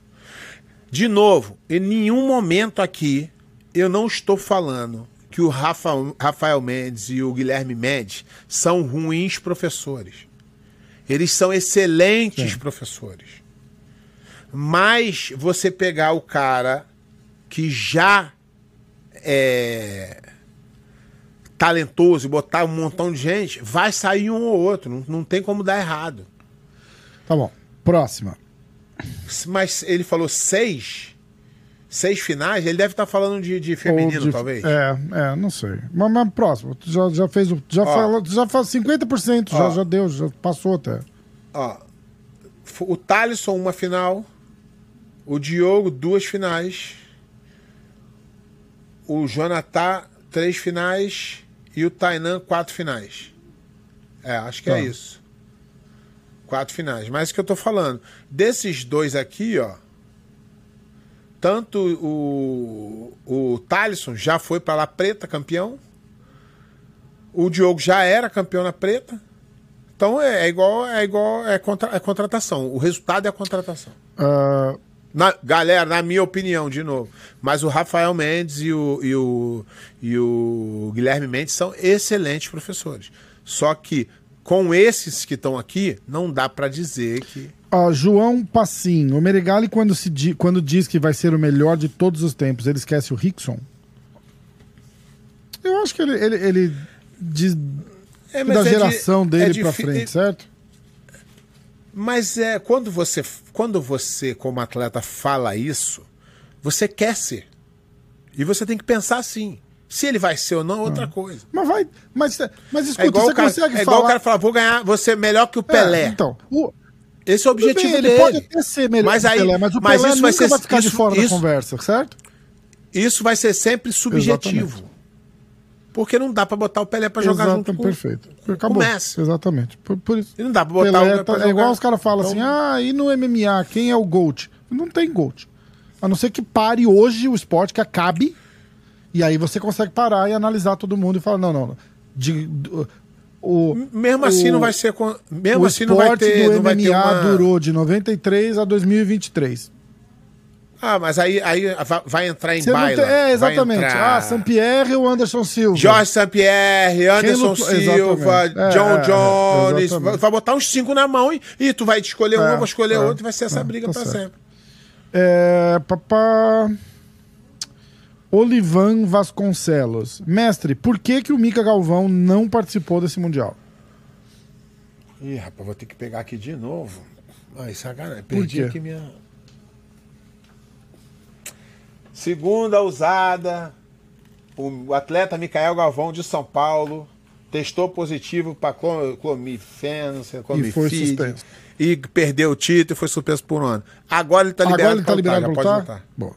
De novo, em nenhum momento aqui eu não estou falando que o Rafa, Rafael Mendes e o Guilherme Mendes são ruins professores. Eles são excelentes professores. Mas você pegar o cara que já é talentoso e botar um montão de gente, vai sair um ou outro. Não, não tem como dar errado. Tá bom. Próxima. Mas ele falou seis. Seis finais, ele deve estar falando de, de feminino, de- talvez. É, é, não sei. Mas, mas próximo. Tu Já, já fez o. Já Ó. falou. Já faz 50%, já, Ó. já deu, já passou até. Ó, o Thalisson, uma final. O Diogo, duas finais. O Jonathan, três finais. E o Tainan, quatro finais. É, acho que Tá. é isso. Quatro finais. Mas o que eu tô falando? Desses dois aqui, ó. Tanto o, o Thalisson já foi pra lá preta, campeão. O Diogo já era campeão na preta. Então é, é igual, é igual é, contra, é contratação. O resultado é a contratação. Ah, Na- galera, na minha opinião, de novo. Mas o Rafael Mendes e o, e o, e o Guilherme Mendes são excelentes professores. Só que com esses que estão aqui, não dá pra dizer que. ó, João Passim. O Meregali, quando, se di- quando diz que vai ser o melhor de todos os tempos, ele esquece o Rickson? Eu acho que ele, ele, ele diz É, da é de- geração é dele pra difí- frente, certo? Mas é quando você, quando você, como atleta, fala isso, você quer ser. E você tem que pensar assim. Se ele vai ser ou não, é outra coisa. Mas vai. Mas, mas escuta, É igual, você o cara, consegue é igual falar. o cara falar, vou ganhar, vou ser melhor que o É, Pelé. então, o, Esse é o objetivo bem, ele dele. pode até ser melhor Mas que o aí- Pelé, mas o mas Pelé isso vai ser- vai ficar de isso- fora da isso- conversa, certo? Isso vai ser sempre subjetivo. Porque não dá pra botar o Pelé pra jogar Exato, junto com perfeito. Acabou. Messi. Exatamente. Por, por isso. E não dá pra botar Pelé o tá- jogar. é igual os caras falam Então, assim: ah, e no MMA, quem é o GOAT? Não tem GOAT. A não ser que pare hoje o esporte, que acabe, e aí você consegue parar e analisar todo mundo e falar: não, não. não. De- do- o, Mesmo assim o- não vai ser. Mesmo assim não vai ter. do não vai ter MMA uma... durou de 93 a 2023. Ah, mas aí, aí vai- vai entrar em Você baila. tem- é, vai exatamente. entrar Ah, Saint-Pierre ou Anderson Silva? Jorge St-Pierre, Anderson lutou- Silva, exatamente. É, John é, é, Jones. exatamente. vai, vai botar uns cinco na mão e, e tu vai escolher um, É, eu vou escolher é, outro e vai ser essa é, briga tá pra certo. sempre. É, papá... Olivan Vasconcelos. Mestre, por que, que o Mica Galvão não participou desse Mundial? Ih, rapaz, vou ter que pegar aqui de novo. Ai, sacanagem. Perdi quê? aqui minha. Segunda usada. O atleta Micael Galvão de São Paulo testou positivo para lá, E foi suspenso. E perdeu o título e foi suspenso por um ano. Agora ele está liberado, Agora ele tá pra liberado lutar, lutar? lutar. Bom.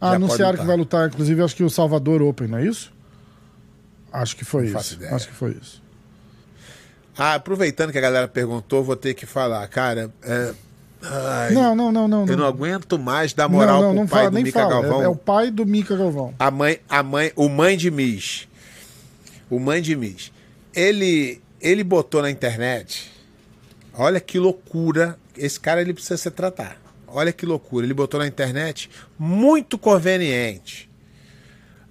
Ah, anunciaram lutar. que vai lutar, inclusive, acho que o Salvador Open, não é isso? Acho que foi faço isso. ideia. Acho que foi isso. Ah, aproveitando que a galera perguntou, vou ter que falar, cara. é, ai, Não, não, não, não. eu não aguento mais dar moral não, pro não pai fala, do Mica fala. Galvão. É, é o pai do Mica Galvão. A mãe, a mãe, o mãe de Miss. O mãe de Miss. Ele, ele botou na internet. Olha que loucura. Esse cara ele precisa ser tratado. Olha que loucura. Ele botou na internet muito conveniente.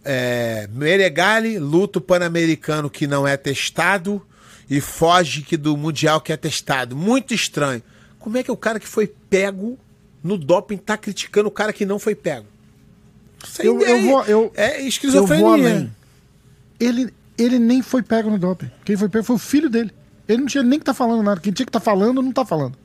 É, Meregali luta o pan-americano que não é testado e foge que do mundial que é testado. Muito estranho. Como é que o cara que foi pego no doping tá criticando o cara que não foi pego? Eu- eu vou- eu- é Eu esquizofrenia. além. Ele, ele nem foi pego no doping. Quem foi pego foi o filho dele. Ele não tinha nem que estar falando nada. Quem tinha que estar falando, não tá falando.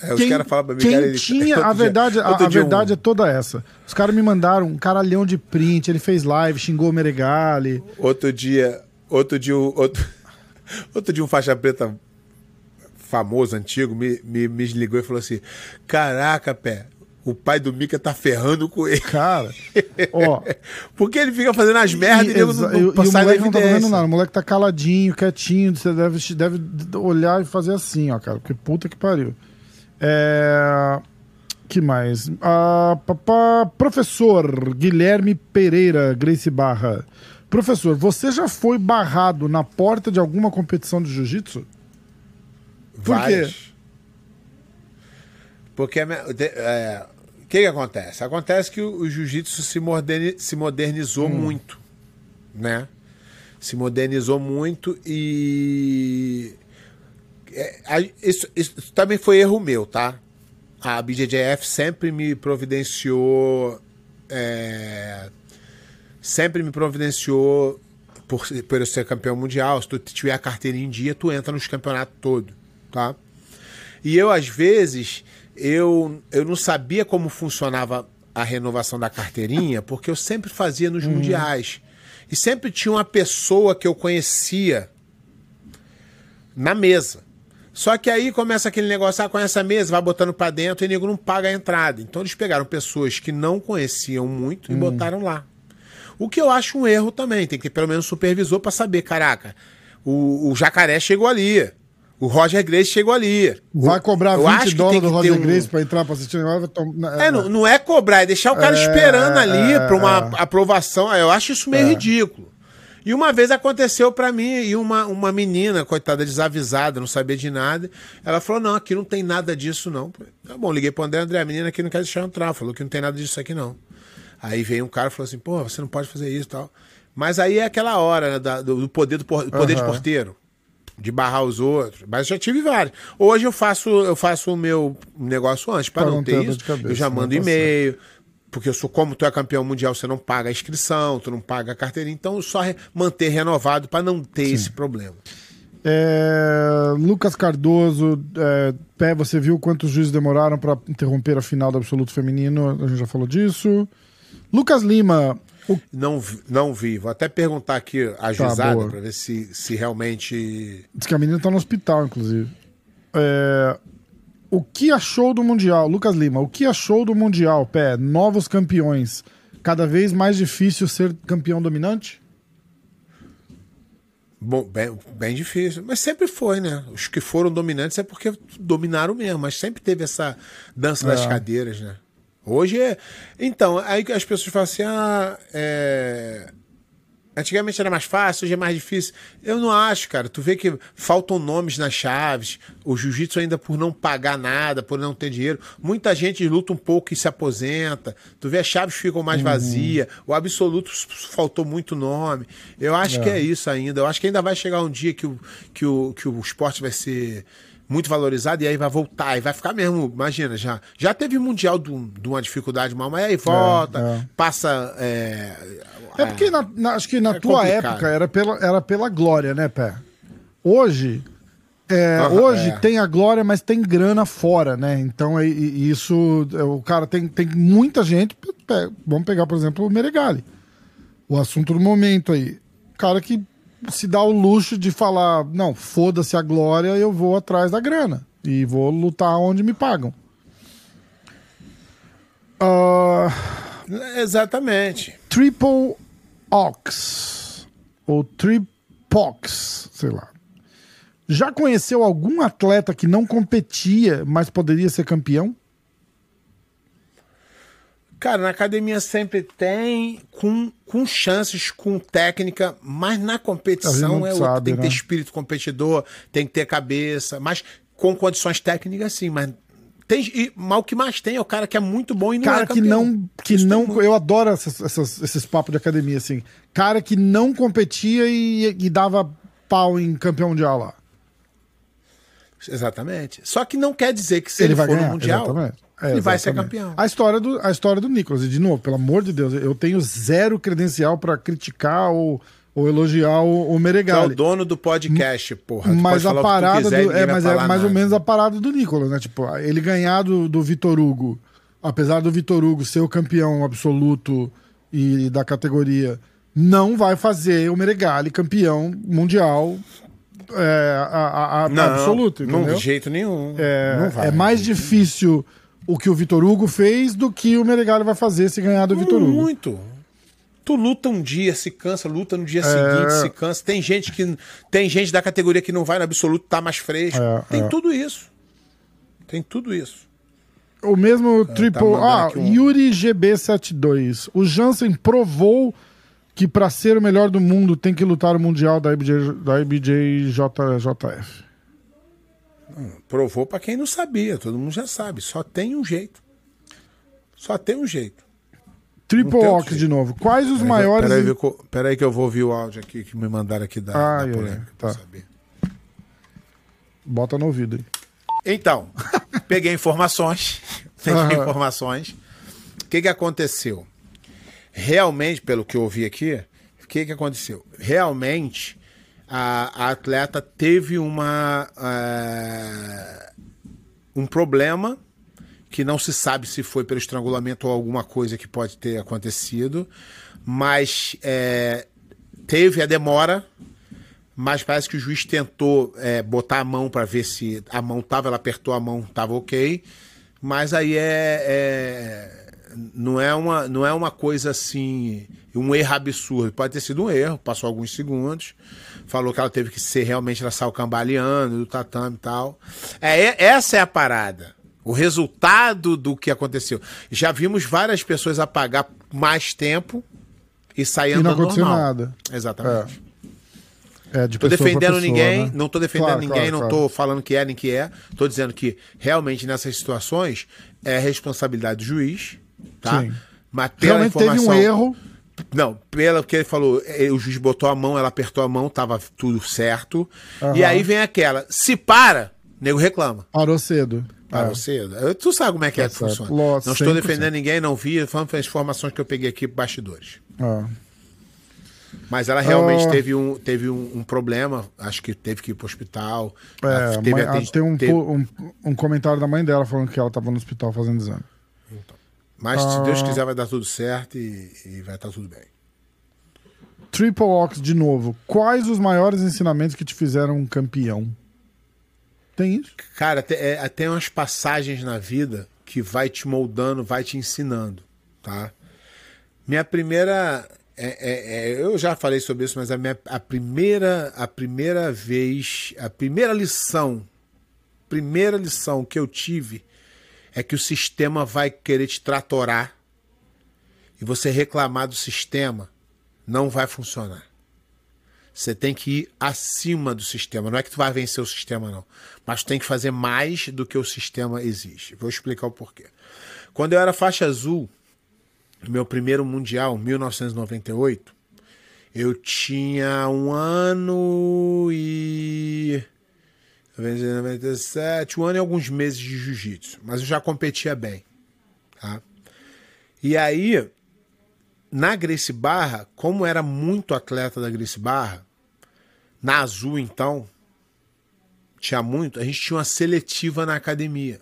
É, os Quem, caras falam pra mim, quem cara, ele- tinha, a dia- verdade, a, a verdade um- é toda essa. Os caras me mandaram um caralhão de print, ele fez live, xingou o Meregali. Outro dia, outro dia, outro, outro dia um faixa preta famoso, antigo, me, me, me ligou e falou assim: Caraca, pé, o pai do Mika tá ferrando com ele. Cara, ó. Porque ele fica fazendo as merdas e, e, não, e- não e o moleque não tá fazendo nada. O moleque tá caladinho, quietinho. Você deve, deve olhar e fazer assim, ó, cara. Porque puta que pariu. É. Que mais? Ah, papá, professor Guilherme Pereira, Grace Barra. Professor, você já foi barrado na porta de alguma competição de jiu-jitsu? Por quê? Vários. Porque é, o que, que acontece? Acontece que o, o jiu-jitsu se, moderni- se modernizou muito, né? Se modernizou muito e é, a- isso, isso também foi erro meu, tá? A BJJF sempre me providenciou é, sempre me providenciou por, por eu ser campeão mundial. Se tu tiver a carteirinha em dia, tu entra nos campeonatos todos, tá? E eu, às vezes, eu, eu não sabia como funcionava a renovação da carteirinha, porque eu sempre fazia nos mundiais. E sempre tinha uma pessoa que eu conhecia na mesa. Só que aí começa aquele negócio, ah, conhece a mesa, vai botando pra dentro e o nego não paga a entrada. Então eles pegaram pessoas que não conheciam muito e botaram lá. O que eu acho um erro também, tem que ter pelo menos um supervisor pra saber, caraca, o, o Jacaré chegou ali, o Roger Grace chegou ali. Vai cobrar Eu 20 acho que tem dólares do Roger um- Grace pra entrar pra assistir o negócio? É, não, não é cobrar, é deixar o cara É, esperando ali é, pra uma é. aprovação. Eu acho isso meio ridículo. E uma vez aconteceu pra mim e uma, uma menina, coitada, desavisada, não sabia de nada. Ela falou: Não, aqui não tem nada disso, não. Tá bom, liguei pro André, André, a menina aqui não quer deixar entrar. Falou que não tem nada disso aqui, não. Aí veio um cara e falou assim: Pô, você não pode fazer isso e tal. Mas aí é aquela hora né, da- do, do poder, do, por- poder de Aham. porteiro. De barrar os outros. Mas já tive vários. Hoje eu faço, eu faço o meu negócio antes, Pra não ter isso. cabeça, eu já né? mando Tá e-mail. Porque eu sou, como tu é campeão mundial, você não paga a inscrição, tu não paga a carteirinha. Então, só re- manter renovado pra não ter esse problema. É, Lucas Cardoso, é, Pé, você viu quantos juízes demoraram pra interromper a final do absoluto feminino? A gente já falou disso. Lucas Lima, o Não, não vi. Vou até perguntar aqui a Tá, juizada boa. pra ver se, se realmente. Diz que a menina tá no hospital, inclusive. É, o que achou do Mundial? Lucas Lima, o que achou do Mundial, Pé? Novos campeões. Cada vez mais difícil ser campeão dominante? Bom, bem, bem difícil. Mas sempre foi, né? Os que foram dominantes é porque dominaram mesmo, mas sempre teve essa dança das É. cadeiras, né? Hoje é. Então, aí que as pessoas falam assim: ah, é. Antigamente era mais fácil, hoje é mais difícil. Eu não acho, cara. Tu vê que faltam nomes nas chaves. O jiu-jitsu ainda por não pagar nada, por não ter dinheiro. Muita gente luta um pouco e se aposenta. Tu vê as chaves ficam mais vazias. O absoluto faltou muito nome. Eu acho que é isso ainda. Eu acho que ainda vai chegar um dia que o, que o, que o esporte vai ser muito valorizado e aí vai voltar. E vai ficar mesmo, imagina, já, já teve mundial de, um- uma dificuldade mal, mas aí volta, é. passa. É, É porque na- na- acho que na É tua complicado. época era pela, era pela glória, né, Pé? Hoje. é, Aham, hoje é. tem a glória, mas tem grana fora, né? Então é- isso. é, O cara tem, tem muita gente. Vamos pegar, por exemplo, o Meregali. O assunto do momento aí. Cara que se dá o luxo de falar: não, foda-se a glória, eu vou atrás da grana. E vou lutar onde me pagam. Ah. Exatamente. Triple Ox. Ou Tripox, sei lá. Já conheceu algum atleta que não competia, mas poderia ser campeão? Cara, na academia sempre tem, com, com chances, com técnica, mas na competição é outro. sabe, Tem que né? ter espírito competidor, tem que ter cabeça, mas com condições técnicas, sim. Mas, tem, e, mas o que mais tem é o cara que é muito bom e não Cara é que não. Que Isso não eu adoro essas- essas- esses papos de academia, assim. Cara que não competia e, e dava pau em campeão mundial lá. Exatamente. Só que não quer dizer que se ele ele, vai for ganhar. no Mundial, exatamente. É, ele vai ser campeão. A história do, a história do Nicolas, e de novo, pelo amor de Deus, eu tenho zero credencial pra criticar ou, ou elogiar o, o Que é Meregali. o dono do podcast, porra. Tu Mas a parada quiser e do, é, mas é mais ou nada. menos a parada do Nicolas, né? Tipo, ele ganhar do, do Vitor Hugo, apesar do Vitor Hugo ser o campeão absoluto e da categoria, não vai fazer o Meregali campeão mundial é, a, a- a- Não, absoluto, não entendeu? de jeito nenhum. É, não vai. é mais difícil o que o Vitor Hugo fez do que o Meregali vai fazer se ganhar do Vitor Hugo. Muito. Tu luta um dia, se cansa, luta no dia É. seguinte, se cansa. Tem gente que tem gente da categoria que não vai no absoluto, tá mais fresco. É, tem é. tudo isso. Tem tudo isso. O mesmo triple. mandando ah, um- Yuri GB72. O Jansen provou que pra ser o melhor do mundo tem que lutar o Mundial da IBJ, da IBJJF. Provou pra quem não sabia, todo mundo já sabe. Só tem um jeito. Só tem um jeito. Triple Ox de novo. Quais os Peraí, maiores. Peraí, co- peraí que eu vou ouvir o áudio aqui que me mandaram aqui da, da Ai, ai, polêmica. pra tá. saber. Bota no ouvido aí. Então, peguei informações. Peguei informações. O que, que aconteceu? Realmente, pelo que eu ouvi aqui, o que, que aconteceu? Realmente, a, a atleta teve uma. eh, um problema que não se sabe se foi pelo estrangulamento ou alguma coisa que pode ter acontecido, mas eh, teve a demora mas parece que o juiz tentou é, botar a mão para ver se a mão tava, ela apertou a mão, tava ok. Mas aí é, é- não é uma não é uma coisa assim, um erro absurdo. Pode ter sido um erro, passou alguns segundos, falou que ela teve que ser realmente ela saiu cambaleando do tatame e tal. É é- essa é a parada. O resultado do que aconteceu. Já vimos várias pessoas apagar mais tempo e sair E não aconteceu normal. nada. Exatamente. É, de Tô defendendo pessoa, ninguém, né? não tô defendendo Claro, ninguém, claro, não claro. tô falando que é nem que é. Tô dizendo que realmente nessas situações é responsabilidade do juiz, tá? Sim. Mas pela Realmente teve informação, um erro. Não, pelo que ele falou, eh, o juiz botou a mão, ela apertou a mão, tava tudo certo. Aham. E aí vem aquela, se para, nego reclama. Parou cedo. Para É. Eu- Tu sabe como é que é Tá que funciona. Não estou 100%. defendendo ninguém, não vi, falando as informações que eu peguei aqui bastidores. Ah. Mas ela realmente Ah. teve, um, teve um, um problema, acho que teve que ir pro hospital. É, teve mãe- ah, tem um, teve- um, um comentário da mãe dela falando que ela tava no hospital fazendo exame. Mas se Deus Ah. quiser vai dar tudo certo e, e vai estar tudo bem. Triple Ox de novo. Quais os maiores ensinamentos que te fizeram um campeão? Tem isso? Cara, tem, é, tem umas passagens na vida que vai te moldando, vai te ensinando, tá? Minha primeira. é- é- é, eu já falei sobre isso, mas a, minha, a primeira a primeira vez, a primeira lição, primeira lição que eu tive é que o sistema vai querer te tratorar e você reclamar do sistema não vai funcionar. Você tem que ir acima do sistema. Não é que tu vai vencer o sistema, não. Mas tu tem que fazer mais do que o sistema exige. Vou explicar o porquê. Quando eu era faixa azul, meu primeiro mundial, 1998, eu tinha um ano e. 97, um ano e alguns meses de jiu-jitsu. Mas eu já competia bem. Tá? E aí, na Grace Barra, como era muito atleta da Grace Barra, na Azul então, tinha muito, a gente tinha uma seletiva na academia.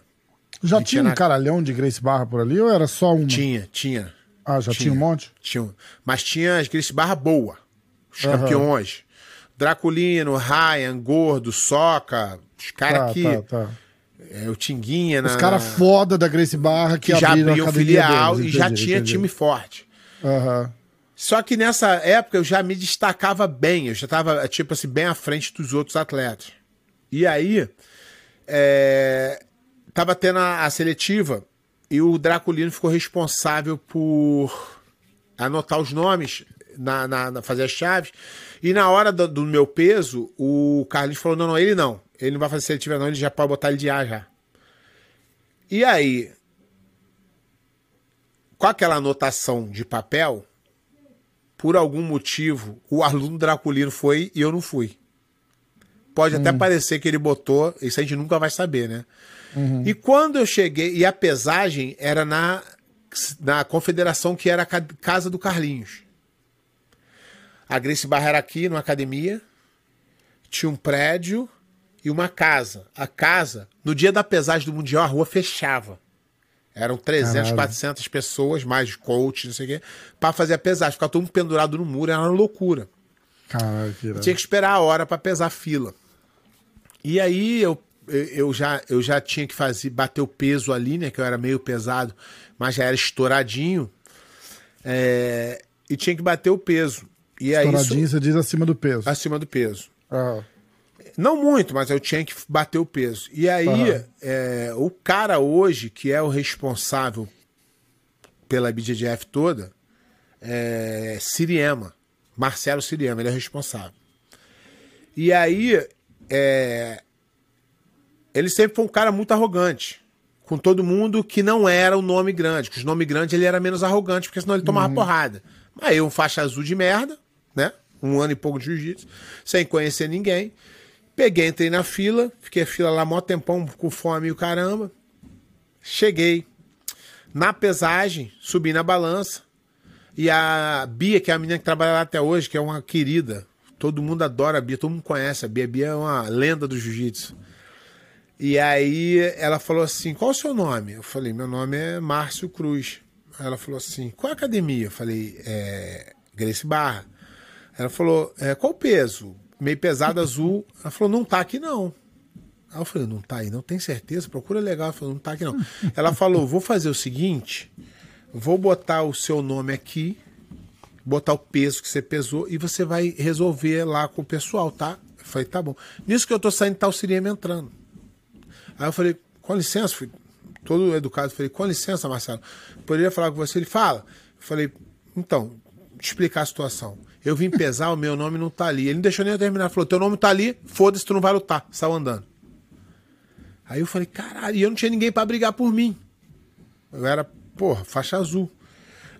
Já tinha tinha um na- caralhão de Grace Barra por ali ou era só uma? Tinha, tinha. Ah, já tinha, um monte? Tinha. um- Mas tinha as Grace Barra boa. Os Aham. campeões. Draculino, Ryan, Gordo, Soca, os caras Tá, que. tá, tá. é, o Tinguinha na. Os caras foda da Grace Barra que, que já abriram a abriam academia filial deles, e já entendi, tinha entendi. time forte. Aham. Só que nessa época eu já me destacava bem, eu já estava tipo assim, bem à frente dos outros atletas. E aí, é, tava tendo a, a seletiva e o Draculino ficou responsável por anotar os nomes, na, na- na- fazer as chaves. E na hora do, do meu peso, o Carlinhos falou: não, não, ele não. Ele não vai fazer seletiva, não, ele já pode botar ele de A já. E aí, com aquela anotação de papel, por algum motivo, o aluno Draculino foi e eu não fui. Pode até parecer que ele botou, isso a gente nunca vai saber, né? E quando eu cheguei, e a pesagem era na, na confederação que era a ca- casa do Carlinhos. A Grace Barra era aqui, numa academia, tinha um prédio e uma casa. A casa, no dia da pesagem do Mundial, a rua fechava. Eram 300, Caralho. 400 pessoas, mais coach, não sei o quê, pra fazer a pesagem. Ficava todo mundo pendurado no muro, era uma loucura. Caralho, que. Tinha que esperar a hora pra pesar a fila. E aí eu, eu, eu já, eu já tinha que fazer, bater o peso ali, né? Que eu era meio pesado, mas já era estouradinho. É, e tinha que bater o peso. E aí, Estouradinho, isso- você diz acima do peso. acima do peso. Ah, Não muito, mas eu tinha que bater o peso. E aí, Aham. é, o cara hoje, que é o responsável pela BJJF toda, é Siriema. Marcelo Siriema, ele é responsável. E aí, é, ele sempre foi um cara muito arrogante. Com todo mundo que não era o nome grande. Com os nomes grandes ele era menos arrogante, porque senão ele tomava porrada. Mas eu, um faixa azul de merda, né? Um ano e pouco de jiu-jitsu, sem conhecer ninguém. Peguei, entrei na fila, fiquei a fila lá mó tempão com fome e o caramba. Cheguei. Na pesagem, subi na balança. E a Bia, que é a menina que trabalha lá até hoje, que é uma querida. Todo mundo adora a Bia, todo mundo conhece a Bia. A Bia é uma lenda do jiu-jitsu. E aí ela falou assim: qual o seu nome? Eu falei: meu nome é Márcio Cruz. Ela falou assim: qual a academia? Eu falei: é. Grace Barra. Ela falou: é, qual o peso? Meio pesado, azul. Ela falou: não tá aqui não. Aí eu falei: não tá aí, não tem certeza? Procura legal. Ela falou: não tá aqui não. Ela falou: vou fazer o seguinte: vou botar o seu nome aqui, botar o peso que você pesou e você vai resolver lá com o pessoal, tá? Eu falei: tá bom. Nisso que eu tô saindo, tá o Siriema entrando. Aí eu falei, com licença, fui todo educado, falei, com licença, Marcelo, poderia falar com você? Ele fala. Eu falei, então, te explicar a situação. Eu vim pesar, o meu nome não tá ali. Ele não deixou nem eu terminar. Falou, teu nome tá ali, foda-se, tu não vai lutar. Saiu andando. Aí eu falei, caralho, e eu não tinha ninguém pra brigar por mim. Eu era, porra, faixa azul.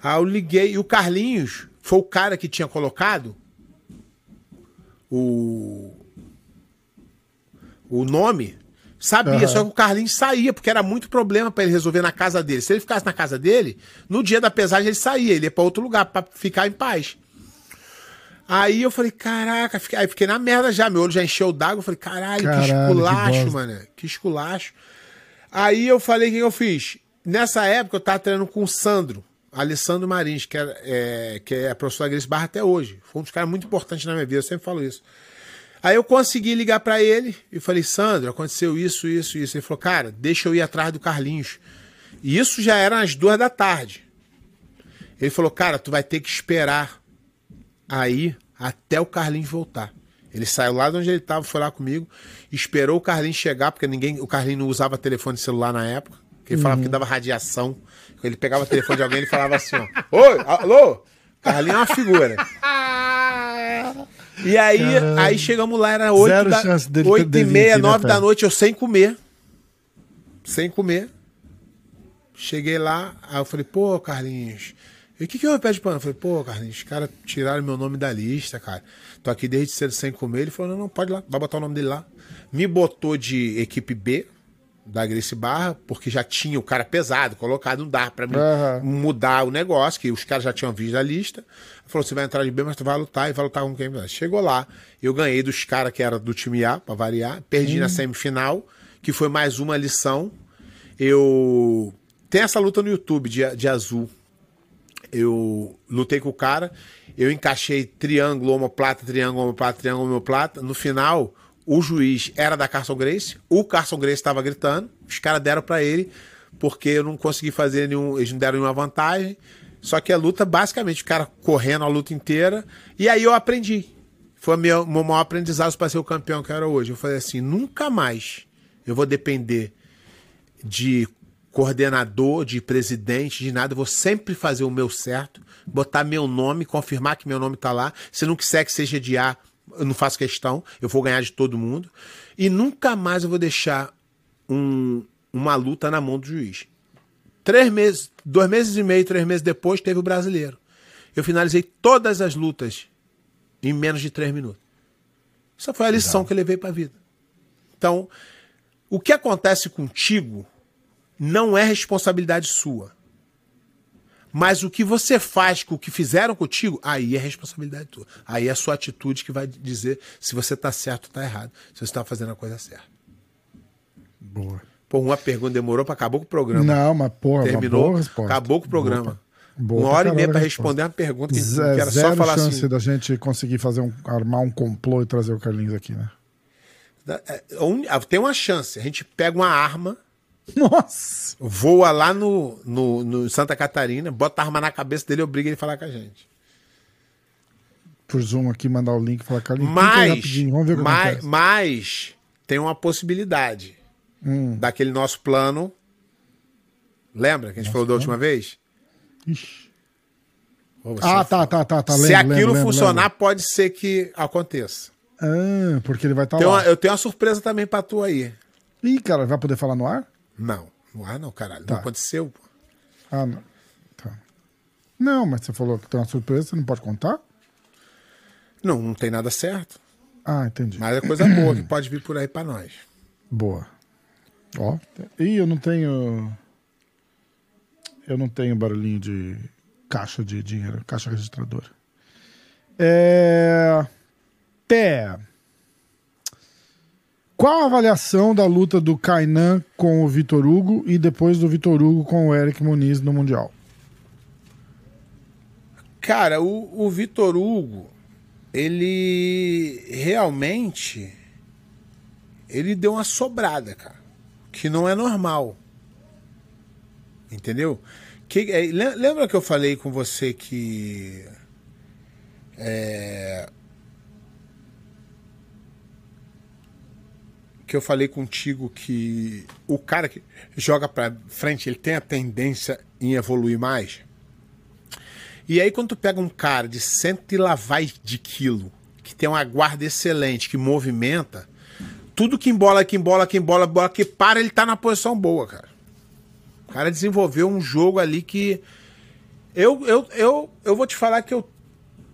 Aí eu liguei, e o Carlinhos foi o cara que tinha colocado o o nome, sabia, Aham. só que o Carlinhos saía, porque era muito problema pra ele resolver na casa dele. Se ele ficasse na casa dele, no dia da pesagem ele saía, ele ia pra outro lugar pra ficar em paz. Aí eu falei, caraca, fiquei, aí fiquei na merda já, meu olho já encheu d'água, eu falei, caralho, Caralho, que que esculacho, bosta. mano, que esculacho. Aí eu falei, o que eu fiz? Nessa época eu tava treinando com o Sandro, Alessandro Marins, que, era, é, que é professor da Grace Barra até hoje. Foi um dos caras muito importantes na minha vida, eu sempre falo isso. Aí eu consegui ligar pra ele e falei, Sandro, aconteceu isso, isso, isso. Ele falou, cara, deixa eu ir atrás do Carlinhos. E isso já era às duas da tarde. Ele falou, cara, tu vai ter que esperar aí até o Carlinhos voltar. Ele saiu lá de onde ele estava, foi lá comigo, esperou o Carlinhos chegar, porque ninguém, o Carlinhos não usava telefone celular na época, porque ele falava que dava radiação. Ele pegava o telefone de alguém e falava assim, ó, Oi, alô? Carlinhos é uma figura. E aí, Caralho. aí chegamos lá, era 8, Zero da, chance dele 8 e meia, vir, né, 9 da noite, eu sem comer. Sem comer. Cheguei lá, aí eu falei, pô, Carlinhos. E o que, que eu pede pano? Eu falei, pô, Carlinhos, os caras tiraram meu nome da lista, cara. Tô aqui desde cedo sem comer. Ele falou, não, não, pode ir lá, vai botar o nome dele lá. Me botou de equipe B da Grace Barra, porque já tinha o cara pesado colocado, não dá pra mim Aham. mudar o negócio, que os caras já tinham visto a lista. Falou: você vai entrar de B, mas tu vai lutar e vai lutar com quem? Chegou lá, eu ganhei dos caras que era do time A, pra variar, perdi na semifinal, que foi mais uma lição. Eu. Tem essa luta no YouTube de, de azul. Eu lutei com o cara, eu encaixei triângulo, omoplata, triângulo, omoplata, triângulo, omoplata. No final, o juiz era da Carson Grace, o Carson Grace estava gritando, os caras deram pra ele, porque eu não consegui fazer nenhum. Eles não deram nenhuma vantagem. Só que a luta, basicamente, o cara correndo a luta inteira. E aí eu aprendi. Foi meu, meu maior aprendizado para ser o campeão que eu era hoje. Eu falei assim: nunca mais eu vou depender de coordenador, de presidente, de nada. Eu vou sempre fazer o meu certo, botar meu nome, confirmar que meu nome tá lá. Se não quiser que seja de A, eu não faço questão. Eu vou ganhar de todo mundo. E nunca mais eu vou deixar um- uma luta na mão do juiz. Três meses, dois meses e meio, três meses depois, teve o brasileiro. Eu finalizei todas as lutas em menos de três minutos. Essa foi a lição que eu levei para a vida. Então, o que acontece contigo não é responsabilidade sua. Mas o que você faz com o que fizeram contigo, aí é responsabilidade tua. Aí é a sua atitude que vai dizer se você tá certo ou tá errado. Se você está fazendo a coisa certa. Boa. Pô, uma pergunta demorou para acabou com o programa. Não, mas porra, Terminou, boa resposta. acabou com o programa. Boa, boa uma hora e meia para responder uma pergunta que, que Zé- era só falar chance assim. da gente conseguir fazer um, armar um complô e trazer o Carlinhos aqui, né? É, tem uma chance. A gente pega uma arma. Nossa! Voa lá no, no, no Santa Catarina, bota a arma na cabeça dele e obriga ele a falar com a gente. Por Zoom aqui, mandar o link e falar, Carlinhos, mas, Vamos ver mas, mas tem uma possibilidade hum. daquele nosso plano. Lembra que a gente Nossa, falou da última vez? Ixi. ah, tá, tá, tá, tá. Se lembro, aquilo lembro, funcionar, lembro. pode ser que aconteça. Ah, porque ele vai estar tá lá. Uma, eu tenho uma surpresa também pra tu aí. Ih, cara, vai poder falar no ar? Não, ar não, caralho. Tá. Não aconteceu, pô. Ah, não. Tá. Não, mas você falou que tem uma surpresa, você não pode contar? Não, não tem nada certo. Ah, entendi. Mas é coisa boa que pode vir por aí pra nós. Boa. Ó. Ih, eu não tenho. Eu não tenho barulhinho de caixa de dinheiro, caixa registradora. É. Té. Qual a avaliação da luta do Kainan com o Vitor Hugo e depois do Vitor Hugo com o Eric Muniz no Mundial? Cara, o, o Vitor Hugo, ele realmente ele deu uma sobrada, cara, que não é normal. Entendeu? Que, é, lembra que eu falei com você que é, que eu falei contigo que o cara que joga para frente, ele tem a tendência em evoluir mais. E aí quando tu pega um cara de cento e lá vai de quilo, que tem uma guarda excelente, que movimenta, tudo que embola, que embola, que embola, bola que para, ele tá na posição boa, cara. O cara desenvolveu um jogo ali que eu eu, eu, eu vou te falar que eu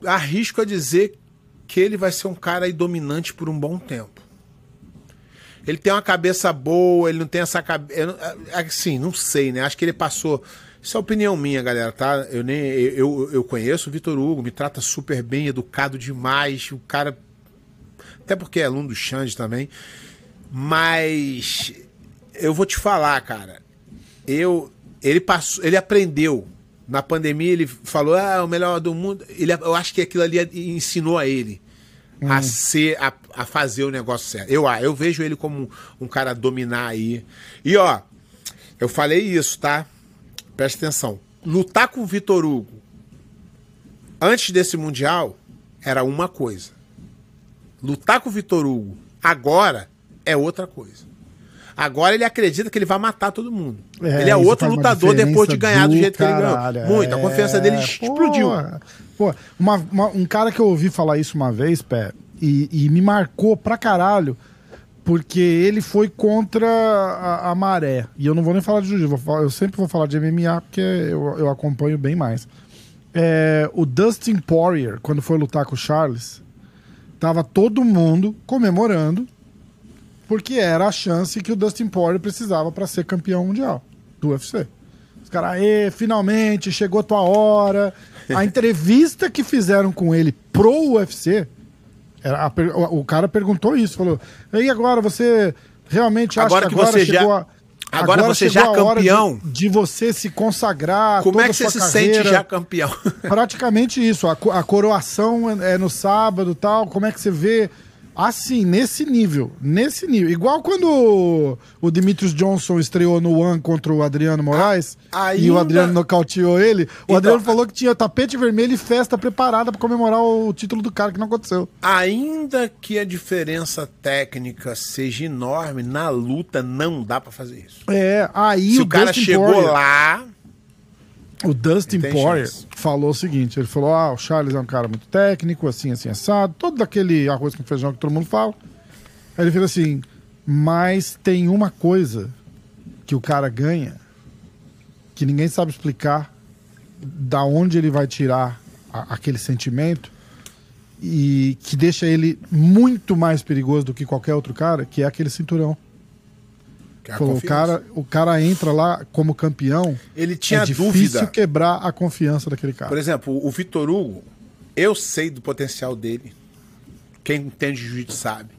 arrisco a dizer que ele vai ser um cara aí dominante por um bom tempo. Ele tem uma cabeça boa, ele não tem essa cabeça. Assim, não sei, né? Acho que ele passou. Isso é opinião minha, galera, tá? Eu nem eu, eu conheço o Vitor Hugo, me trata super bem, educado demais. O cara. Até porque é aluno do Xande também. Mas eu vou te falar, cara. Eu. Ele passou. Ele aprendeu. Na pandemia, ele falou, ah, é o melhor do mundo. Ele, eu acho que aquilo ali ensinou a ele hum. a ser, a, a, fazer o negócio certo. Eu, ah, eu vejo ele como um, um cara a dominar aí. E ó, eu falei isso, tá? Presta atenção. Lutar com o Vitor Hugo antes desse Mundial era uma coisa. Lutar com o Vitor Hugo agora é outra coisa. Agora ele acredita que ele vai matar todo mundo. É, ele é outro lutador depois de ganhar do, do jeito caralho, que ele ganhou. Muito. É, a confiança dele explodiu. Pô, uma, uma, um cara que eu ouvi falar isso uma vez, Pé, e, e me marcou pra caralho, porque ele foi contra a, a, maré. E eu não vou nem falar de jiu-jitsu, eu sempre vou falar de MMA, porque eu, eu acompanho bem mais. É, o Dustin Poirier, quando foi lutar com o Charles, tava todo mundo comemorando porque era a chance que o Dustin Poirier precisava para ser campeão mundial do UFC. Os caras, aê, finalmente, chegou a tua hora. A entrevista que fizeram com ele pro UFC, era o, cara perguntou isso, falou, e agora você realmente acha agora que, agora você chegou já... a... Agora, agora você já é campeão. De, de, você se consagrar. Como é que você se carreira. sente já campeão? Praticamente isso. A, a coroação é, é no sábado tal. Como é que você vê Assim, nesse nível. Nesse nível. Igual quando o Demetrius Johnson estreou no One contra o Adriano Moraes Ainda... e o Adriano nocauteou ele. O então, Adriano falou que tinha tapete vermelho e festa preparada para comemorar o título do cara, que não aconteceu. Ainda que a diferença técnica seja enorme, na luta não dá para fazer isso. É, aí Se o, o cara Dustin chegou Poirier... lá o Dustin Poirier falou o seguinte: ele falou, ah, o Charles é um cara muito técnico, assim, assim, assado, todo aquele arroz com feijão que todo mundo fala. Aí ele fez assim, mas tem uma coisa que o cara ganha que ninguém sabe explicar da onde ele vai tirar a, aquele sentimento e que deixa ele muito mais perigoso do que qualquer outro cara, que é aquele cinturão. Falou, o, cara, o cara entra lá como campeão. Ele tinha é difícil dúvida. quebrar a confiança daquele cara. Por exemplo, o Vitor Hugo, eu sei do potencial dele. Quem entende jiu-jitsu sabe.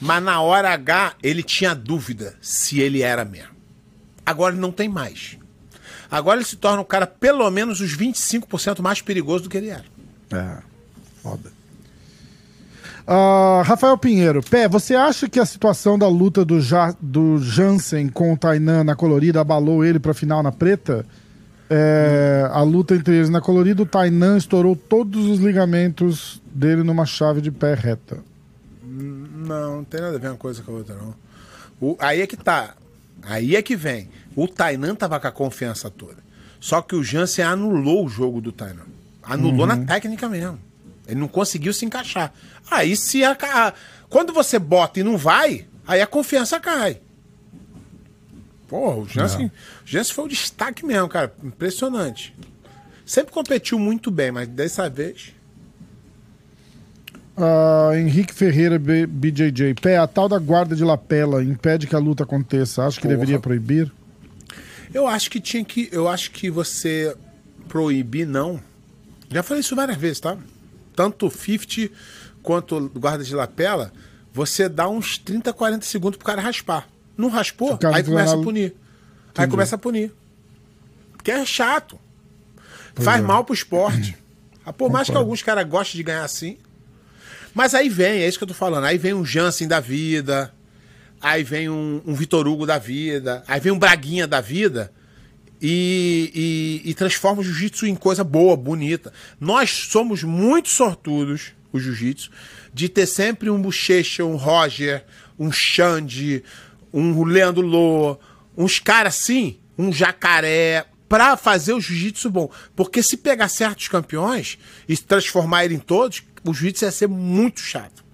Mas na hora H, ele tinha dúvida se ele era mesmo. Agora ele não tem mais. Agora ele se torna um cara pelo menos os 25% mais perigoso do que ele era. É, foda. Ah, Rafael Pinheiro, Pé, você acha que a situação da luta do, ja do Jansen com o Tainan na colorida abalou ele pra final na preta? É, a luta entre eles na colorida, o Tainan estourou todos os ligamentos dele numa chave de pé reta. Não, não tem nada a ver uma coisa com a outra, não. O- aí é que tá. Aí é que vem. O Tainan tava com a confiança toda. Só que o Jansen anulou o jogo do Tainan. Anulou na técnica mesmo. Ele não conseguiu se encaixar. Aí se a, a- quando você bota e não vai, aí a confiança cai. Porra, o Jansen, o Jansen foi o destaque mesmo, cara. Impressionante. Sempre competiu muito bem, mas dessa vez. Ah, Henrique Ferreira, B- BJJ. Pé, a tal da guarda de lapela impede que a luta aconteça. Acho que Porra. deveria proibir? Eu acho que tinha que. Eu acho que você proibir, não. Já falei isso várias vezes, tá? Tanto o 50 quanto guarda de lapela, você dá uns 30, 40 segundos pro cara raspar. Não raspou, aí começa a punir. Aí começa a punir. Porque é chato. Faz é. mal pro esporte. Ah, Por mais que alguns caras gostem de ganhar assim. Mas aí vem, é isso que eu tô falando. Aí vem um Jansen da vida. Aí vem um, um Vitor Hugo da vida. Aí vem um Braguinha da vida. E, e- e transforma o jiu-jitsu em coisa boa, bonita. Nós somos muito sortudos, o jiu-jitsu, de ter sempre um Bochecha, um Roger, um Xande, um Leandro Lô, uns caras assim, um jacaré, pra fazer o jiu-jitsu bom. Porque se pegar certos campeões e transformar ele em todos, o jiu-jitsu ia ser muito chato.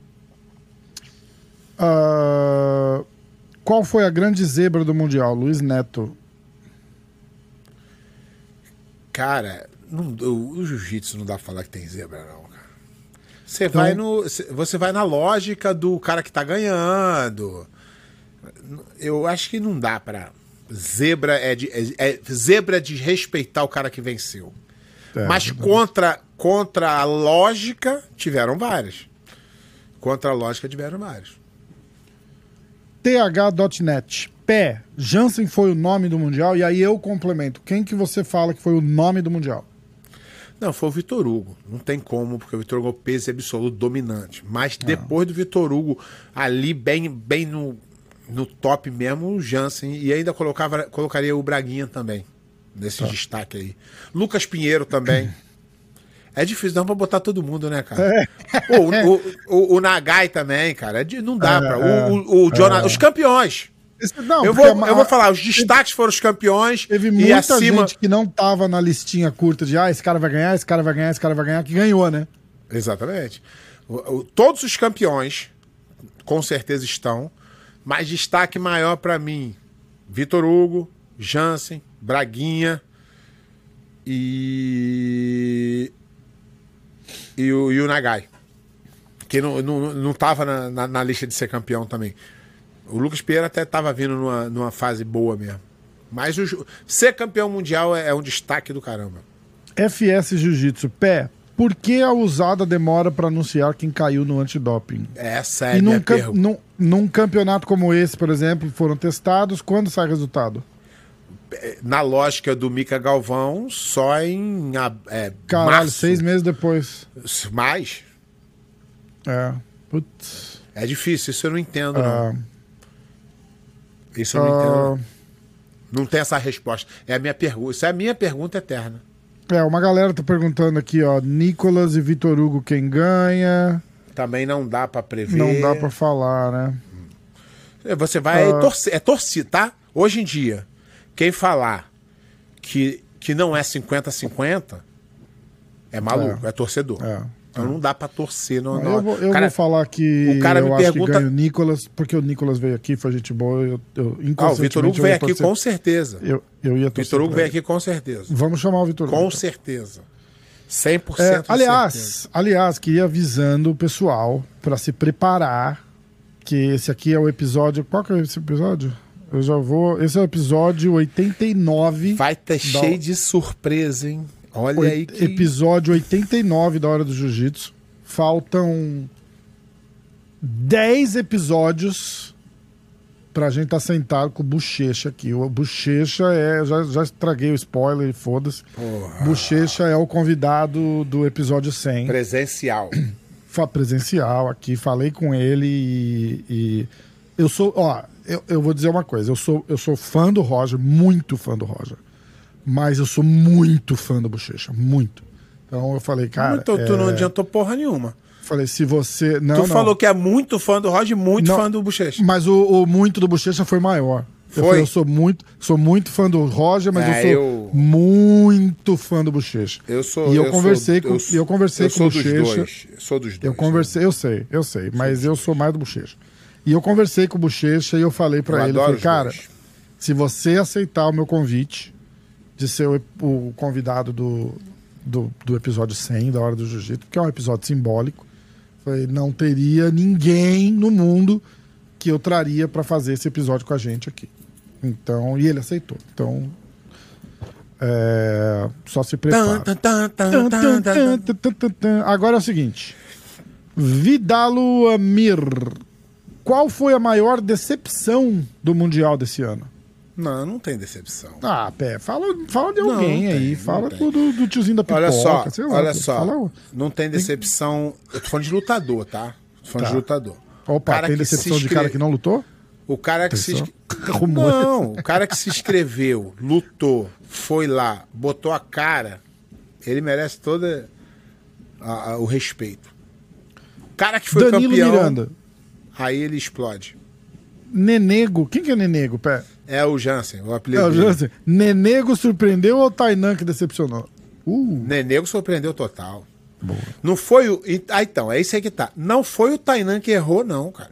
Ah, qual foi a grande zebra do Mundial? Luiz Neto. Cara, não- o, o jiu-jitsu não dá pra falar que tem zebra, não, cara. Você vai no. cê- Você vai na lógica do cara que tá ganhando. Eu acho que não dá pra. Zebra é de. É, é- zebra de respeitar o cara que venceu. É, Mas contra, contra a lógica, tiveram várias. Contra a lógica, tiveram várias. TH.net. Pé, Jansen foi o nome do Mundial, e aí eu complemento. Quem que você fala que foi o nome do Mundial? Não, foi o Vitor Hugo. Não tem como, porque o Vitor Hugo é o peso absoluto dominante. Mas depois do Vitor Hugo, ali bem, bem no, no top mesmo, o Jansen. E ainda colocava, colocaria o Braguinha também. Nesse destaque aí. Lucas Pinheiro também. É difícil, não pra botar todo mundo, né, cara? Pô, o, o, o, o Nagai também, cara. É de- não dá É, pra. é, o, o, o Jonathan- Os campeões. Não, eu, vou, a- eu vou falar, os destaques foram os campeões. Teve muita acima. gente que não tava na listinha curta de ah, esse cara vai ganhar, esse cara vai ganhar, esse cara vai ganhar, que ganhou, né? Exatamente. O- o- todos os campeões, com certeza estão, mas destaque maior pra mim: Vitor Hugo, Jansen, Braguinha e. E o, e o Nagai. Que não, não, não tava na, na, na lista de ser campeão também. O Lucas Pereira até tava vindo numa, numa fase boa mesmo. Mas o ser campeão mundial é, é um destaque do caramba. FS Jiu-Jitsu. Pé, por que a usada demora pra anunciar quem caiu no antidoping? Essa é a e minha num, pergunta. num, num campeonato como esse, por exemplo, foram testados, quando sai resultado? na lógica do Mica Galvão, só em a- é, Caralho, março. seis meses depois. Mais? É. Putz. É difícil, isso eu não entendo, Ah, não. Isso eu não ah, entendo. Não tem essa resposta. É a minha pergunta. Isso é a minha pergunta eterna. é, uma galera tá perguntando aqui, ó. Nicolas e Vitor Hugo, quem ganha? Também não dá pra prever. Não dá pra falar, né? Você vai Ah. torcer. É torcer, tá? Hoje em dia, quem falar que, que não é 50-50 é maluco, é, torcedor. É. Então não dá pra torcer. Não, não. eu vou, eu Cara, vou falar que o cara eu me acho pergunta- que ganha o Nicolas, porque o Nicolas veio aqui, foi gente boa. Eu, eu, Ah, o Vitor Hugo veio aqui torcer- com certeza. Eu, eu ia torcer Vitor Hugo veio aqui com certeza. Vamos chamar o Vitor Hugo. Com então. certeza. 100% É, aliás, certeza. aliás, queria avisando o pessoal para se preparar que esse aqui é o episódio. Qual que é esse episódio? Eu já vou. Esse é o episódio 89. Vai ter Dá- cheio de surpresa, hein? Olha aí que... Episódio 89 da Hora do Jiu-Jitsu. Faltam 10 episódios pra gente estar sentado com o Bochecha aqui. O Bochecha é. Já, já estraguei o spoiler e foda-se. Bochecha é o convidado do episódio 100. Presencial. presencial aqui, falei com ele e, e eu sou, ó, eu, eu vou dizer uma coisa, eu sou, eu sou fã do Roger, muito fã do Roger, mas eu sou muito fã do Bochecha, muito. Então eu falei, cara, então tu não é, adiantou porra nenhuma. falei, se você não, tu não, falou que é muito fã do Roger, muito Não. fã do Bochecha. mas o, o muito do Bochecha foi maior. Eu, Foi? falei, eu sou muito, sou muito fã do Roger, mas É, eu sou eu- muito fã do Bochecha. Eu sou. E eu, sou- conversei com, eu e eu conversei eu com sou dos Bochecha. dois. Eu sou dos dois. Eu conversei, eu sei, eu sei, mas eu sou mais do Bochecha. E eu conversei com o Bochecha e eu falei pra Eu ele, falei, cara, dois. se você aceitar o meu convite de ser o, o convidado do, do, do episódio 100 da Hora do Jiu-Jitsu, que é um episódio simbólico, falei, não teria ninguém no mundo que eu traria pra fazer esse episódio com a gente aqui. Então, e ele aceitou. Então, é, só se prepara. Agora é o seguinte. Vidalo Amir. Qual foi a maior decepção do Mundial desse ano? Não, não tem decepção. Ah, Pé, fala, fala de Não, alguém não aí. tem, fala não tem. do, do tiozinho da pipoca. Olha só, lá, olha só. Fala, Não tem decepção. Eu tô falando de lutador, tá? Tô falando Tá. de lutador. opa, cara tem se decepção de cara que não lutou? O cara que se. Atenção. inscre- Rumores. Não, o cara que se inscreveu, lutou, foi lá, botou a cara, ele merece todo o respeito. O cara que foi Danilo campeão, Miranda. aí ele explode. Nenego. Quem que é Nenego, Pé? É o Jansen, o É, apelido o dele. Jansen. Nenego surpreendeu ou o Tainan que decepcionou? Uh, Nenego surpreendeu total. Não foi o. Ah, então, é isso aí que tá. Não foi o Tainan que errou, não, cara.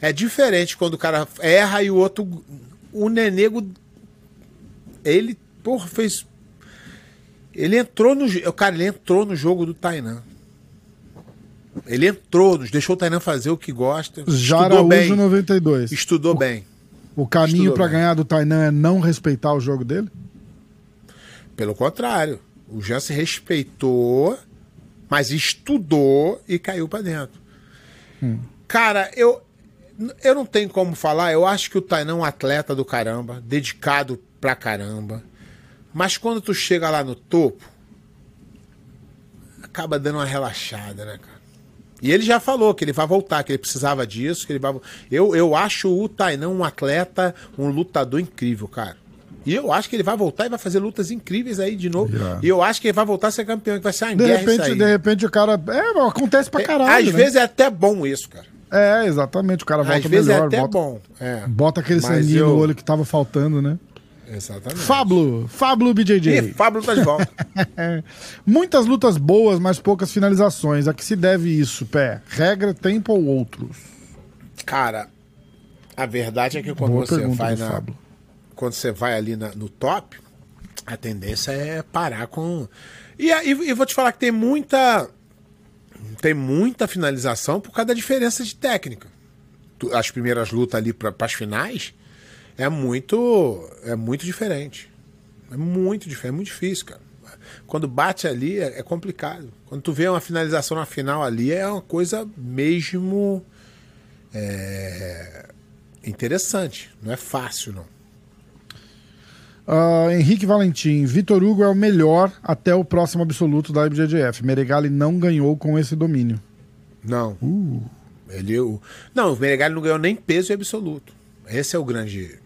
É diferente quando o cara erra e o outro. O Nenego. Ele, porra, fez. Ele entrou no. Cara, ele entrou no jogo do Tainan. Ele entrou, nos deixou o Tainan fazer o que gosta. Já estudou bem. Araújo 92. Estudou bem. O caminho bem. ganhar do Tainan é não respeitar o jogo dele? Pelo contrário. O Jansen respeitou, mas estudou e caiu pra dentro. Cara, eu, eu não tenho como falar. Eu acho que o Tainan é um atleta do caramba, dedicado pra caramba. Mas quando tu chega lá no topo, acaba dando uma relaxada, né, cara? E ele já falou que ele vai voltar, que ele precisava disso, que ele vai. Eu, eu acho o Tainan um atleta, um lutador incrível, cara. E eu acho que ele vai voltar e vai fazer lutas incríveis aí de novo. Irado. E eu acho que ele vai voltar a ser campeão, que vai ser uma De guerra repente, de repente o cara. É, acontece pra caralho. Às né? vezes é até bom isso, cara. É, exatamente. O cara volta Às vezes melhor. é até bota, bom. É. bota aquele sanguinho eu- no olho que tava faltando, né? Exatamente. Fablo, Fablo BJJ. Ih, Fábio tá de volta. Muitas lutas boas, mas poucas finalizações. A que se deve isso, pé? Regra, tempo ou outros? Cara, a verdade é que quando Boa você vai na, Fábio. quando você vai ali na- no top, a tendência é parar com. E, aí e vou te falar que tem muita. Tem muita finalização por causa da diferença de técnica. As primeiras lutas ali para as finais é muito. É muito diferente. É muito diferente, é muito difícil, cara. Quando bate ali é, é complicado. Quando tu vê uma finalização na final ali é uma coisa mesmo é, interessante. Não é fácil, não. Ah, Henrique Valentim, Vitor Hugo é o melhor até o próximo absoluto da IBJJF. Meregali não ganhou com esse domínio. Não. Ele, o... Não, o Menegali não ganhou nem peso em absoluto. Esse é o grande.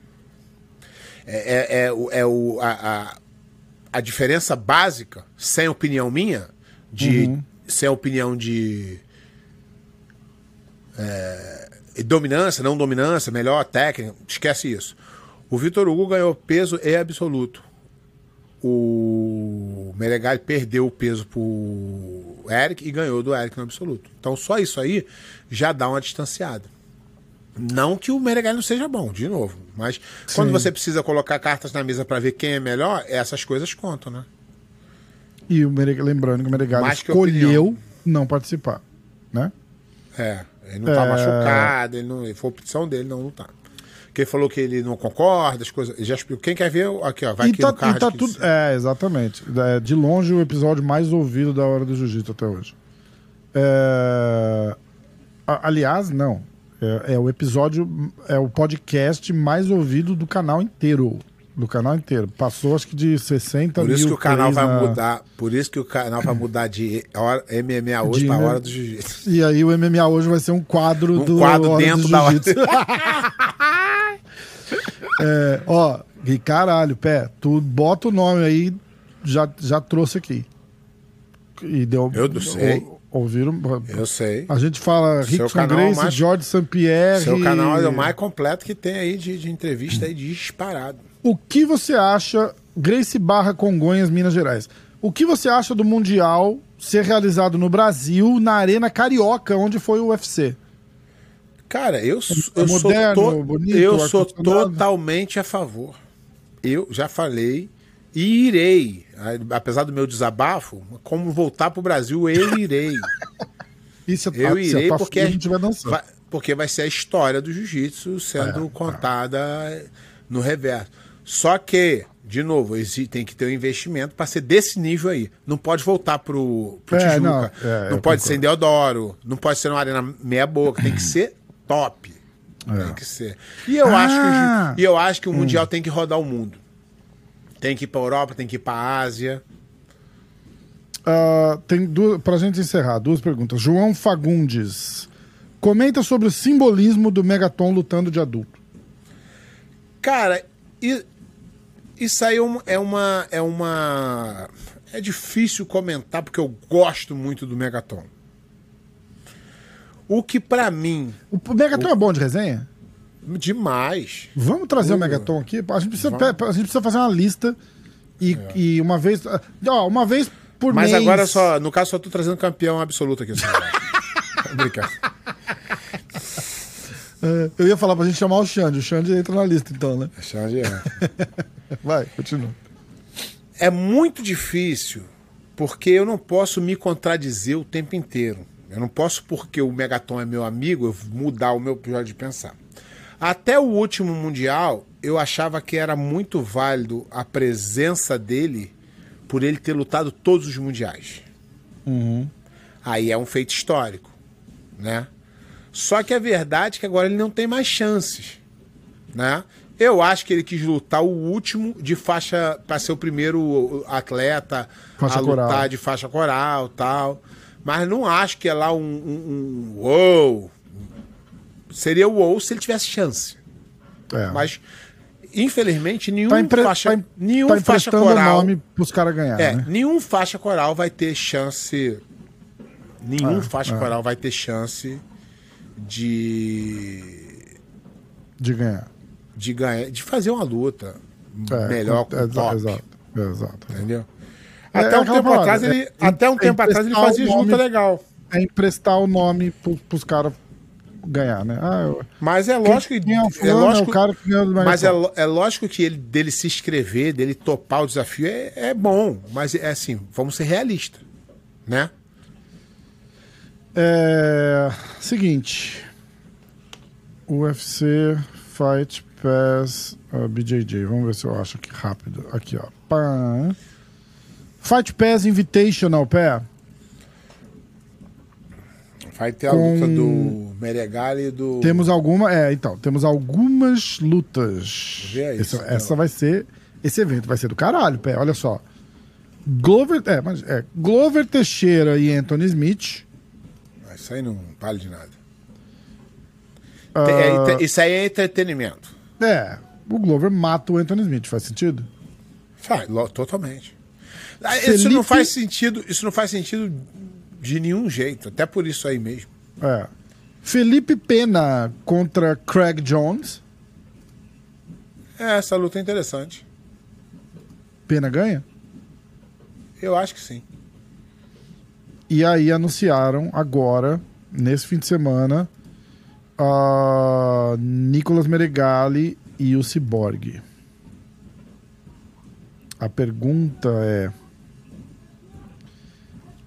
É, é, é, o- é o, a, a, a diferença básica, sem opinião minha, de. Sem opinião de. é, dominância, não dominância, melhor técnica, esquece isso. O Vitor Hugo ganhou peso em absoluto. O Meregali perdeu o peso pro Eric e ganhou do Eric no absoluto. Então só isso aí já dá uma distanciada. Não que o Meregali não seja bom, de novo. Mas quando Sim. você precisa colocar cartas na mesa para ver quem é melhor, essas coisas contam, né? E o Mere... lembrando que o que escolheu opinião. não participar. Né? É, ele não tá É. machucado, ele não, foi opção dele não lutar. Porque ele falou que ele não concorda, as coisas. Já explicou. Quem quer ver, aqui, ó, vai e aqui tá, no card. tá tudo. É, exatamente. É, de longe o episódio mais ouvido da Hora do Jiu-Jitsu até hoje. É, Aliás, não. É, é o episódio, é o podcast mais ouvido do canal inteiro. Do canal inteiro. Passou acho que de 60 Por mil. isso que o canal vai na- mudar. Por isso que o canal vai mudar de hora, MMA hoje De, né? hora do jiu-jitsu. E aí o MMA hoje vai ser um quadro Um do quadro Hora dentro do da hora. É, ó, e caralho, pé, tu bota o nome aí, já, já trouxe aqui. E deu. Eu não sei. ou- ouviram? Eu sei. A gente fala Rickson canal Grace, mais- George St. Pierre. Seu canal é o mais completo que tem aí de, de entrevista aí disparado. O que você acha, Grace Barra Congonhas, Minas Gerais? O que você acha do Mundial ser realizado no Brasil, na Arena Carioca, onde foi o UFC? Cara, eu, É eu sou, moderno, to- bonito, eu sou totalmente a favor. Eu já falei e irei. A- Apesar do meu desabafo, como voltar pro Brasil, eu irei. E se, Eu se irei a tua porque filha não tiver dançando. vai, porque vai ser a história do jiu-jitsu sendo É, contada no reverso. Só que, de novo, tem que ter um investimento para ser desse nível aí. Não pode voltar pro, pro É, Tijuca. não, Não, é, pode concordo. ser em Deodoro. Não pode ser numa arena meia boca. Tem que ser top. Tem que ser. E eu, Ah! acho que, e eu acho que o Mundial tem que rodar o mundo. Tem que ir pra Europa, tem que ir pra Ásia. Ah, tem duas, pra gente encerrar, duas perguntas. João Fagundes. Comenta sobre o simbolismo do Megaton lutando de adulto. Cara, isso aí é uma, é uma. É uma. É difícil comentar porque eu gosto muito do Megaton. O que pra mim, O Megaton é bom de resenha? Demais. Vamos trazer o Megaton aqui? A gente precisa, a gente precisa fazer uma lista e, e uma vez. Ó, uma vez por Mas mês. agora só, no caso, só tô trazendo campeão absoluto aqui. Só. Brincadeira. É, eu ia falar pra gente chamar o Xande. O Xande entra na lista, então, né? Xande é. Vai, continua. é muito difícil porque eu não posso me contradizer o tempo inteiro. Eu não posso, porque o Megaton é meu amigo, eu mudar o meu modo de pensar. Até o último Mundial, eu achava que era muito válido a presença dele por ele ter lutado todos os Mundiais. Aí é um feito histórico, né? Só que a verdade é que agora ele não tem mais chances, né? Eu acho que ele quis lutar o último de faixa para ser o primeiro atleta Faixa a lutar coral. de faixa coral, tal. Mas não acho que é lá um, um, um uou. Seria o uou se ele tivesse chance. É. Mas infelizmente nenhum tá, empre... faixa, tá, em- nenhum tá faixa coral nome pros caras ganhar, é, né? nenhum faixa coral vai ter chance. Nenhum É, faixa é. coral vai ter chance de, De ganhar. de ganhar, de fazer uma luta É, melhor com é, o top, Exato, exato. entendeu? Até um tempo atrás ele, até um tempo atrás ele fazia luta legal. É emprestar o nome pro, pros caras ganhar, né? Ah, eu... Mas é lógico que é lógico, é o cara que ganhou do mas é, é lógico que ele dele se inscrever, dele topar o desafio é, é bom, mas é assim, vamos ser realistas, né? É. Seguinte. UFC Fight Pass uh, BJJ. Vamos ver se eu acho aqui rápido. Aqui, ó. Pá. Fight Pass Invitational, pé. Vai ter a Com- luta do Meregali e do Temos alguma. É, então, temos algumas lutas. Vê aí, essa, essa vai ser. Esse evento vai ser do caralho, pé. Olha só. Glover. É, mas é. Glover Teixeira e Anthony Smith. Ah, Isso aí não vale de nada. Entre- isso aí é entretenimento. É. O Glover mata o Anthony Smith, faz sentido? Faz, totalmente. Ah, Isso Felipe- não faz sentido. Isso não faz sentido de nenhum jeito. Até por isso aí mesmo. É. Felipe Pena contra Craig Jones. É, essa luta é interessante. Pena ganha. Eu acho que sim. E aí anunciaram agora, nesse fim de semana, a Nicolas Meregali e o Cyborg. A pergunta é: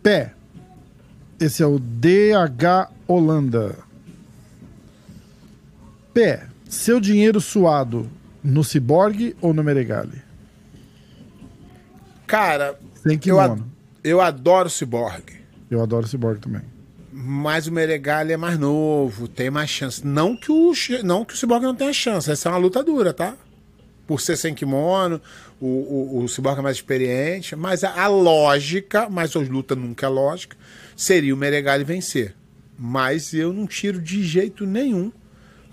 Pé, esse é o DH Holanda. Pé, seu dinheiro suado no Cyborg ou no Meregali? Cara, eu, a- kimono. eu adoro o Cyborg. Eu adoro o Cyborg também. Mas o Meregali é mais novo, tem mais chance. Não que o, não que o Cyborg não tenha chance. Essa é uma luta dura, tá? Por ser sem kimono, o, o, o Cyborg é mais experiente, mas a, a lógica, mas hoje luta nunca é lógica, seria o Meregali vencer. Mas eu não tiro de jeito nenhum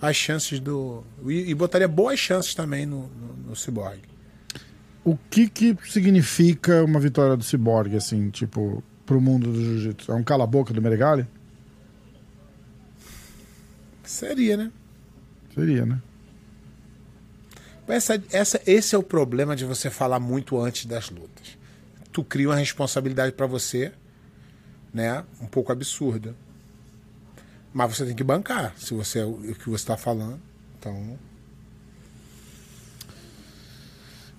as chances do. E, e botaria boas chances também no, no, no Cyborg. O que que significa uma vitória do Cyborg, assim, tipo, pro mundo do jiu-jitsu? É um cala-boca do Meregali? Seria, né? Seria, né? Essa, essa, esse é o problema de você falar muito antes das lutas. Tu cria uma responsabilidade para você, né? Um pouco absurda. Mas você tem que bancar se você é o que você está falando. Então,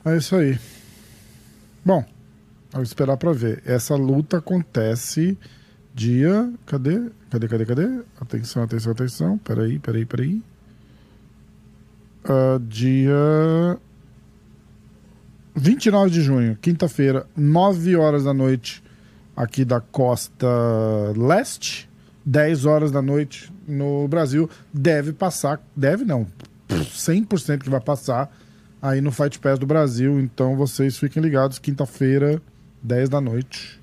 É isso aí. Bom, vamos esperar pra ver. Essa luta acontece dia. Cadê? Cadê, cadê, cadê? Atenção, atenção, atenção. Peraí, peraí, peraí. Ah, dia 29 de junho, quinta-feira, 9 horas da noite, aqui da costa leste, 10 horas da noite no Brasil. Deve passar, deve não, 100% que vai passar aí no Fight Pass do Brasil. Então vocês fiquem ligados, quinta-feira, 10 da noite.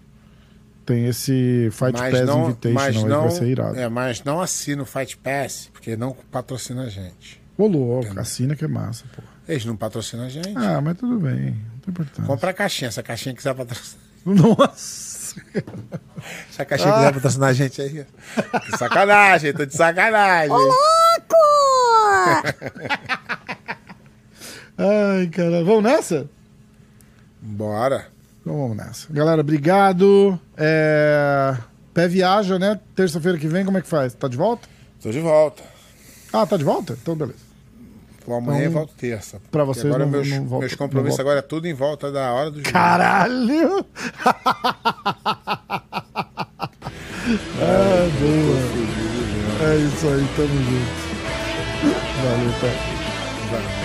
Tem esse Fight mas Pass não, Invitation, mas não, vai ser irado. é, mas não assina o Fight Pass, porque não patrocina a gente. Ô louco, assina que é massa, pô. Eles não patrocinam a gente. Ah, mas tudo bem, não tem importância. Compra a caixinha, se a caixinha quiser patrocinar. Nossa! Se a caixinha quiser patrocinar a gente aí. Que sacanagem, tô de sacanagem. Ai, cara. Vamos nessa? Bora. Então vamos nessa. Galera, obrigado. É... Pé viaja, né? Terça-feira que vem, como é que faz? Tá de volta? Tô de volta. Ah, tá de volta? Então, beleza. Vou amanhã Então, e volto terça. pra vocês agora não- meus, não meus compromissos agora é tudo em volta da hora do jogo. Caralho! ah, boa. É isso aí, tamo junto. Valeu, tá? Vai.